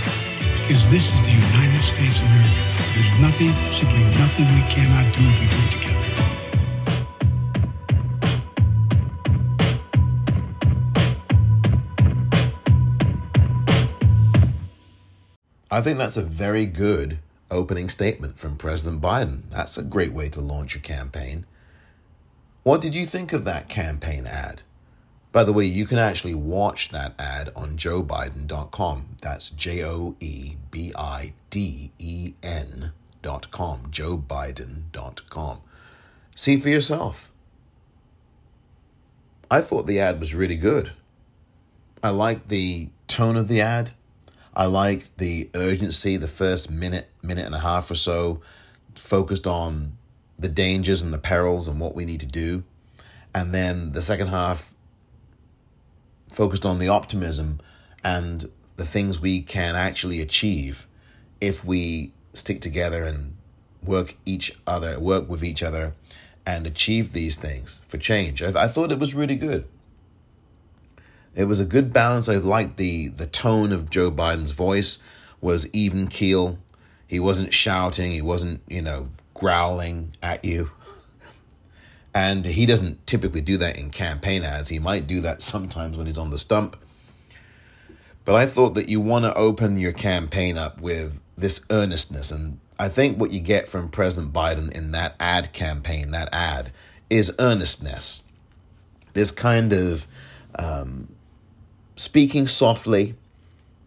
Because this is the United States of America. There's nothing, simply nothing we cannot do if we do it together.
I think that's a very good opening statement from President Biden. That's a great way to launch a campaign. What did you think of that campaign ad? By the way, you can actually watch that ad on joebiden.com. That's J O E B I D E N.com. joebiden.com. See for yourself. I thought the ad was really good. I liked the tone of the ad. I liked the urgency, the first minute, minute and a half or so, focused on the dangers and the perils and what we need to do. And then the second half focused on the optimism and the things we can actually achieve if we stick together and work each other, work with each other and achieve these things for change. I, I thought it was really good. It was a good balance. I liked the the tone of Joe Biden's voice was even keel. He wasn't shouting, he wasn't, you know, growling at you. And he doesn't typically do that in campaign ads. He might do that sometimes when he's on the stump. But I thought that you want to open your campaign up with this earnestness. And I think what you get from President Biden in that ad campaign, that ad, is earnestness. This kind of um, speaking softly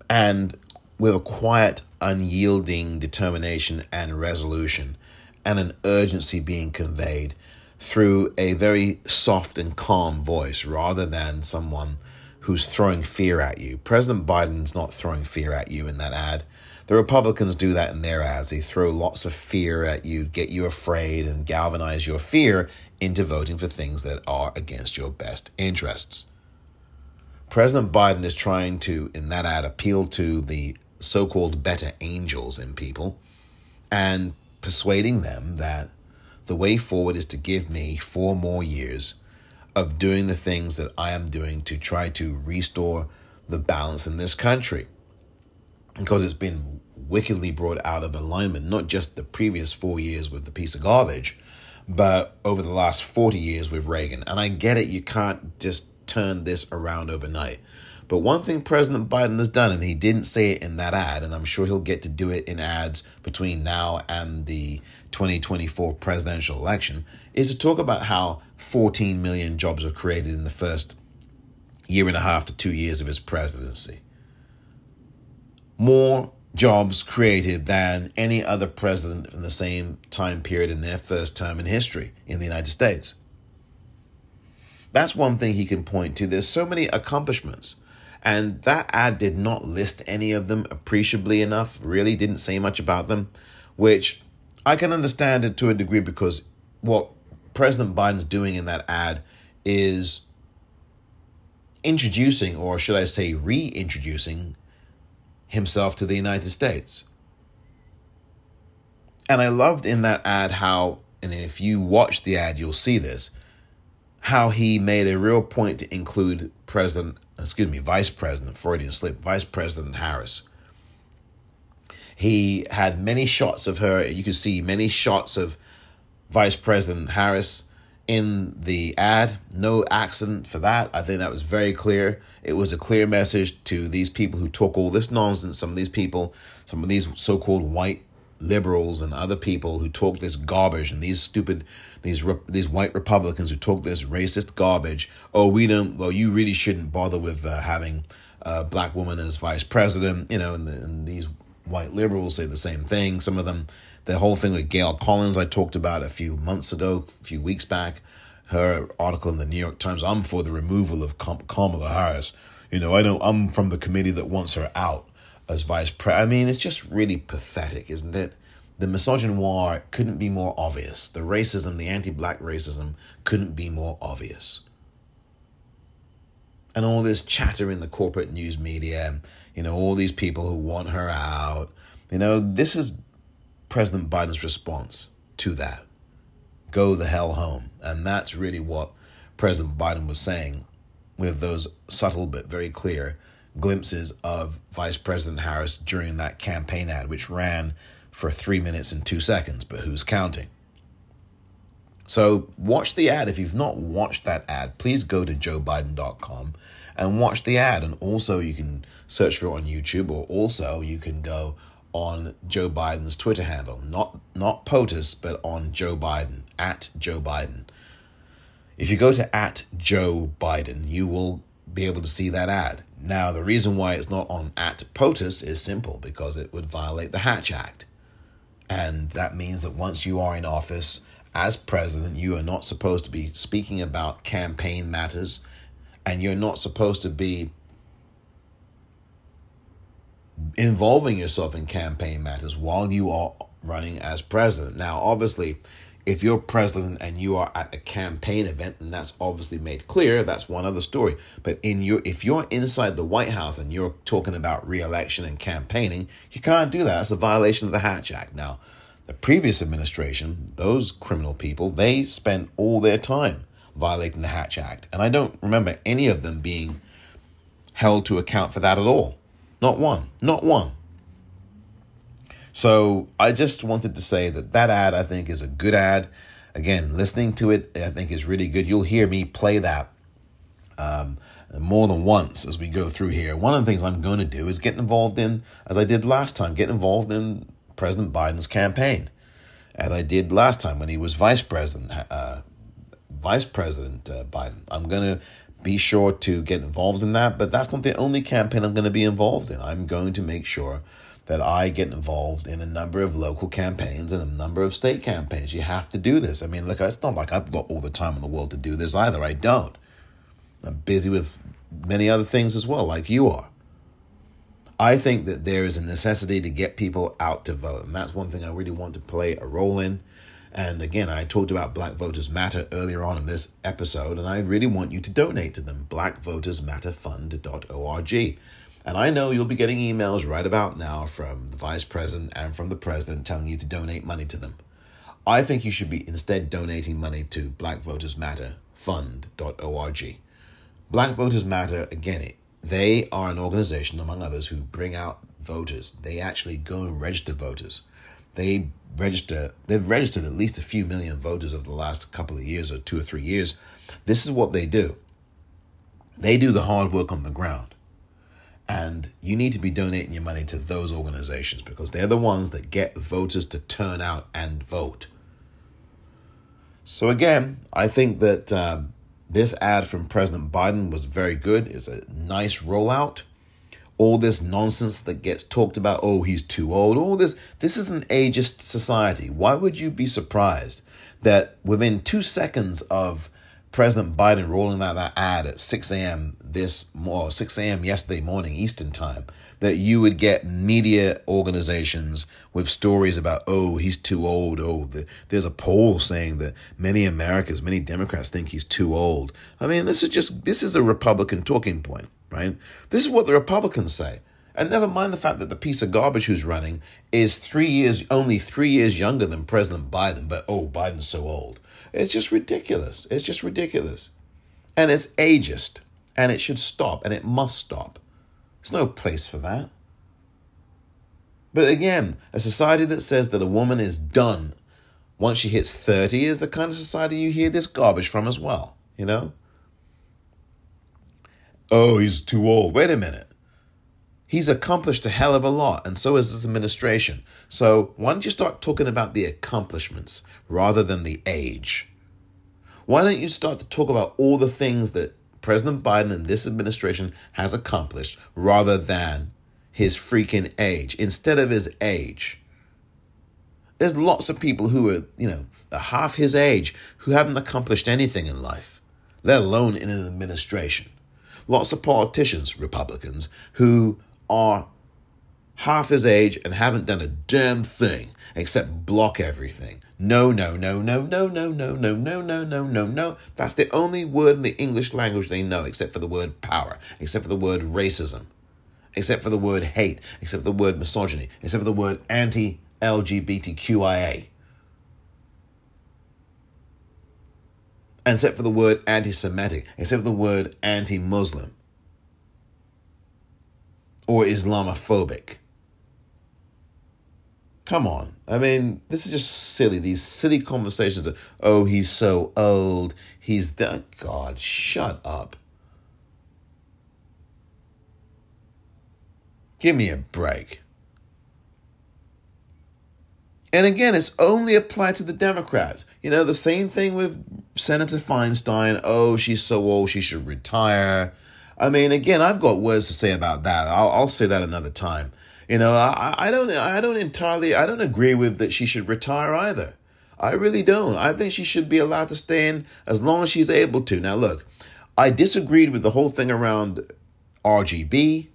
and with a quiet, unyielding determination and resolution, and an urgency being conveyed through a very soft and calm voice rather than someone who's throwing fear at you. President Biden's not throwing fear at you in that ad. The Republicans do that in their ads. They throw lots of fear at you, get you afraid, and galvanize your fear into voting for things that are against your best interests. President Biden is trying to, in that ad, appeal to the so called better angels in people and persuading them that the way forward is to give me four more years of doing the things that I am doing to try to restore the balance in this country. Because it's been wickedly brought out of alignment, not just the previous four years with the piece of garbage, but over the last 40 years with Reagan. And I get it, you can't just turn this around overnight. But one thing President Biden has done, and he didn't say it in that ad, and I'm sure he'll get to do it in ads between now and the 2024 presidential election, is to talk about how 14 million jobs were created in the first year and a half to two years of his presidency. More jobs created than any other president in the same time period in their first term in history in the United States. That's one thing he can point to. There's so many accomplishments. And that ad did not list any of them appreciably enough, really didn't say much about them, which I can understand it to a degree because what President Biden's doing in that ad is introducing, or should I say, reintroducing himself to the United States. And I loved in that ad how, and if you watch the ad, you'll see this, how he made a real point to include President excuse me, Vice President, Freudian slip, Vice President Harris. He had many shots of her. You could see many shots of Vice President Harris in the ad. No accident for that. I think that was very clear. It was a clear message to these people who talk all this nonsense. Some of these people, some of these so called white liberals and other people who talk this garbage and these stupid these these white Republicans who talk this racist garbage. Oh, we don't. Well, you really shouldn't bother with uh, having a black woman as vice president. You know, and, the, and these white liberals say the same thing. Some of them, the whole thing with Gail Collins, I talked about a few months ago, a few weeks back. Her article in the New York Times. I'm for the removal of Kamala Harris. You know, I don't. I'm from the committee that wants her out as vice president. I mean, it's just really pathetic, isn't it? The misogynoir couldn't be more obvious. The racism, the anti black racism, couldn't be more obvious. And all this chatter in the corporate news media, you know, all these people who want her out, you know, this is President Biden's response to that. Go the hell home. And that's really what President Biden was saying with those subtle but very clear glimpses of Vice President Harris during that campaign ad, which ran for three minutes and two seconds, but who's counting? So watch the ad. If you've not watched that ad, please go to joebiden.com and watch the ad. And also you can search for it on YouTube or also you can go on Joe Biden's Twitter handle. Not not POTUS, but on Joe Biden, at Joe Biden. If you go to at Joe Biden, you will be able to see that ad. Now, the reason why it's not on at POTUS is simple because it would violate the Hatch Act. And that means that once you are in office as president, you are not supposed to be speaking about campaign matters and you're not supposed to be involving yourself in campaign matters while you are running as president. Now, obviously, if you're president and you are at a campaign event and that's obviously made clear. That's one other story. But in your if you're inside the white house and you're talking about re-election and campaigning you can't do that. That's a violation of the hatch act. Now the previous administration those criminal people they spent all their time violating the hatch act and i don't remember any of them being held to account for that at all not one not one so I just wanted to say that that ad I think is a good ad. Again, listening to it I think is really good. You'll hear me play that um, more than once as we go through here. One of the things I'm going to do is get involved in, as I did last time, get involved in President Biden's campaign, as I did last time when he was vice president. Uh, Vice President uh, Biden. I'm going to be sure to get involved in that, but that's not the only campaign I'm going to be involved in. I'm going to make sure that I get involved in a number of local campaigns and a number of state campaigns. You have to do this. I mean, look, it's not like I've got all the time in the world to do this either. I don't. I'm busy with many other things as well, like you are. I think that there is a necessity to get people out to vote. And that's one thing I really want to play a role in. And again, I talked about Black Voters Matter earlier on in this episode, and I really want you to donate to them. BlackVotersMatterFund.org. And I know you'll be getting emails right about now from the Vice President and from the President telling you to donate money to them. I think you should be instead donating money to Black Voters Matter Fund.org. Black Voters Matter, again, they are an organization, among others, who bring out voters. They actually go and register voters. They register, they've registered at least a few million voters over the last couple of years or two or three years. This is what they do. They do the hard work on the ground. And you need to be donating your money to those organizations because they're the ones that get voters to turn out and vote. So, again, I think that um, this ad from President Biden was very good. It's a nice rollout. All this nonsense that gets talked about, oh, he's too old, all this, this is an ageist society. Why would you be surprised that within two seconds of President Biden rolling out that ad at 6 a.m. this or 6 a.m. yesterday morning Eastern time that you would get media organizations with stories about oh he's too old oh the, there's a poll saying that many Americans many Democrats think he's too old. I mean this is just this is a Republican talking point, right? This is what the Republicans say. And never mind the fact that the piece of garbage who's running is three years, only three years younger than President Biden, but oh, Biden's so old. It's just ridiculous. It's just ridiculous. And it's ageist. And it should stop. And it must stop. There's no place for that. But again, a society that says that a woman is done once she hits 30 is the kind of society you hear this garbage from as well, you know? Oh, he's too old. Wait a minute. He's accomplished a hell of a lot, and so is his administration. So why don't you start talking about the accomplishments rather than the age? Why don't you start to talk about all the things that President Biden and this administration has accomplished rather than his freaking age, instead of his age? There's lots of people who are, you know, half his age who haven't accomplished anything in life, let alone in an administration. Lots of politicians, Republicans, who are half his age and haven't done a damn thing except block everything. No, no, no, no, no, no, no, no, no, no, no, no, no. That's the only word in the English language they know, except for the word power, except for the word racism, except for the word hate, except for the word misogyny, except for the word anti LGBTQIA. And except for the word anti Semitic, except for the word anti Muslim or Islamophobic. Come on. I mean, this is just silly. These silly conversations of, oh, he's so old. He's that. God, shut up. Give me a break. And again, it's only applied to the Democrats. You know, the same thing with Senator Feinstein. Oh, she's so old, she should retire. I mean, again, I've got words to say about that. I'll, I'll say that another time. You know, I, I don't, I don't entirely, I don't agree with that she should retire either. I really don't. I think she should be allowed to stay in as long as she's able to. Now, look, I disagreed with the whole thing around RGB.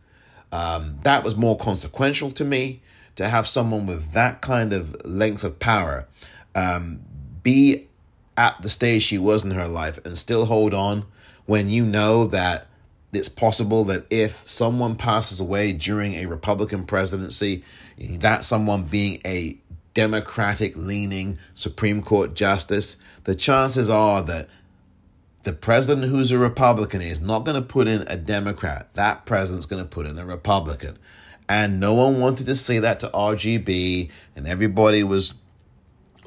Um, that was more consequential to me to have someone with that kind of length of power um, be at the stage she was in her life and still hold on when you know that it's possible that if someone passes away during a Republican presidency, that someone being a Democratic leaning Supreme Court justice, the chances are that the president who's a Republican is not going to put in a Democrat. That president's going to put in a Republican. And no one wanted to say that to RGB, and everybody was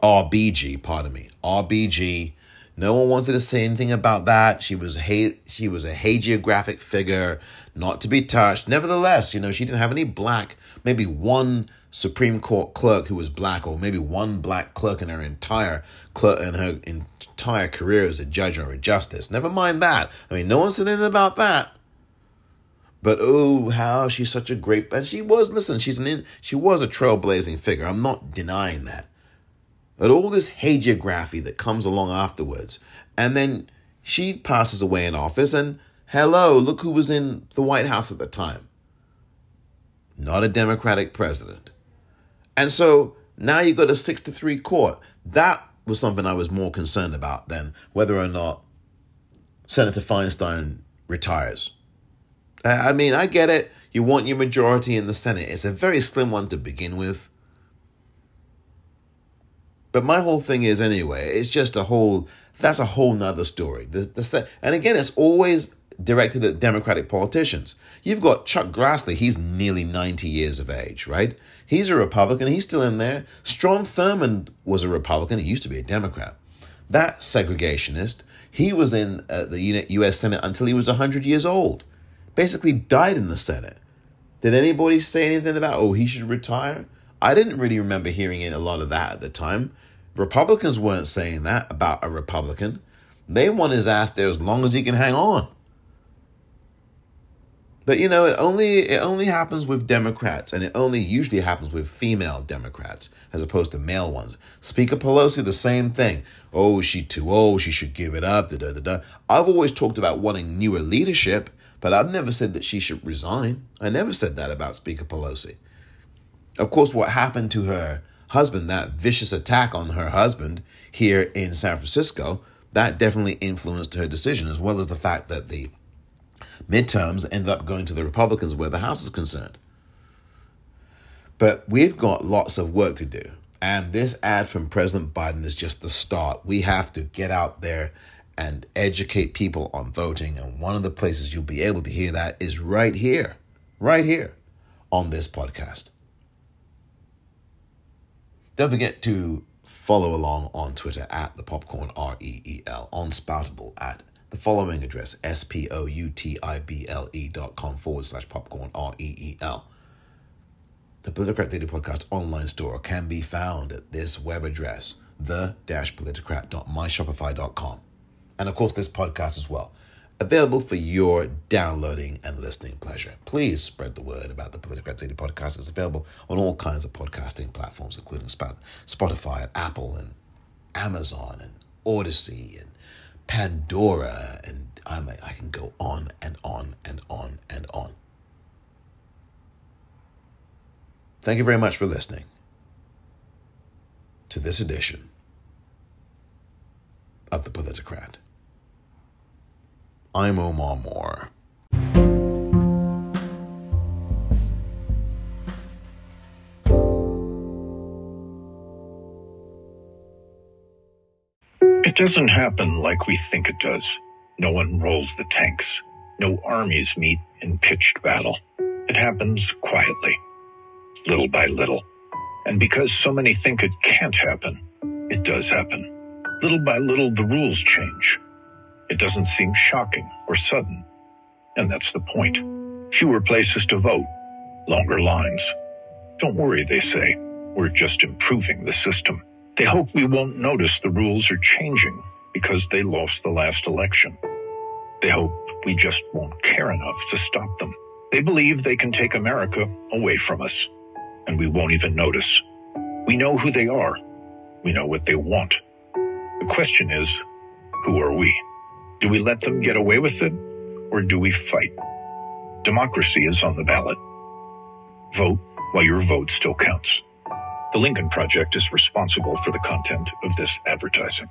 RBG, pardon me, RBG no one wanted to say anything about that. She was she was a hagiographic figure, not to be touched. Nevertheless, you know, she didn't have any black, maybe one Supreme Court clerk who was black, or maybe one black clerk in her entire clerk in her entire career as a judge or a justice. Never mind that. I mean, no one said anything about that. But oh, how she's such a great and she was. Listen, she's an in, she was a trailblazing figure. I'm not denying that at all this hagiography that comes along afterwards. And then she passes away in office, and hello, look who was in the White House at the time. not a Democratic president. And so now you've got a six to three court. That was something I was more concerned about than whether or not Senator Feinstein retires. I mean, I get it. You want your majority in the Senate. It's a very slim one to begin with. But my whole thing is anyway, it's just a whole that's a whole nother story. The, the, and again, it's always directed at Democratic politicians. You've got Chuck Grassley, he's nearly 90 years of age, right? He's a Republican, he's still in there. Strom Thurmond was a Republican, he used to be a Democrat. That segregationist, he was in uh, the U.S. Senate until he was 100 years old. Basically, died in the Senate. Did anybody say anything about, oh, he should retire? I didn't really remember hearing a lot of that at the time. Republicans weren't saying that about a Republican. They want his ass there as long as he can hang on. But you know, it only it only happens with Democrats, and it only usually happens with female Democrats as opposed to male ones. Speaker Pelosi, the same thing. Oh, she too old. She should give it up. Da, da, da, da. I've always talked about wanting newer leadership, but I've never said that she should resign. I never said that about Speaker Pelosi. Of course, what happened to her husband, that vicious attack on her husband here in San Francisco, that definitely influenced her decision, as well as the fact that the midterms ended up going to the Republicans where the House is concerned. But we've got lots of work to do. And this ad from President Biden is just the start. We have to get out there and educate people on voting. And one of the places you'll be able to hear that is right here, right here on this podcast. Don't forget to follow along on Twitter at the popcorn R E E L, on Spoutible at the following address, S P O U T I B L E dot com forward slash popcorn R E E L. The Politicrat Daily Podcast online store can be found at this web address, the dash politicrat.myshopify.com. And of course, this podcast as well, available for your downloading and listening pleasure. Please spread the word about the Politicrat Daily Podcast. It's available on all kinds of podcasting platforms, including Spotify and Apple and Amazon and Odyssey and Pandora, and I, I can go on and on and on and on. Thank you very much for listening to this edition of The Politicrat. I'm Omar Moore.
It doesn't happen like we think it does. No one rolls the tanks. No armies meet in pitched battle. It happens quietly, little by little. And because so many think it can't happen, it does happen. Little by little, the rules change. It doesn't seem shocking or sudden. And that's the point. Fewer places to vote, longer lines. Don't worry, they say. We're just improving the system. They hope we won't notice the rules are changing because they lost the last election. They hope we just won't care enough to stop them. They believe they can take America away from us, and we won't even notice. We know who they are. We know what they want. The question is, who are we? Do we let them get away with it, or do we fight? Democracy is on the ballot. Vote while your vote still counts. The Lincoln Project is responsible for the content of this advertising.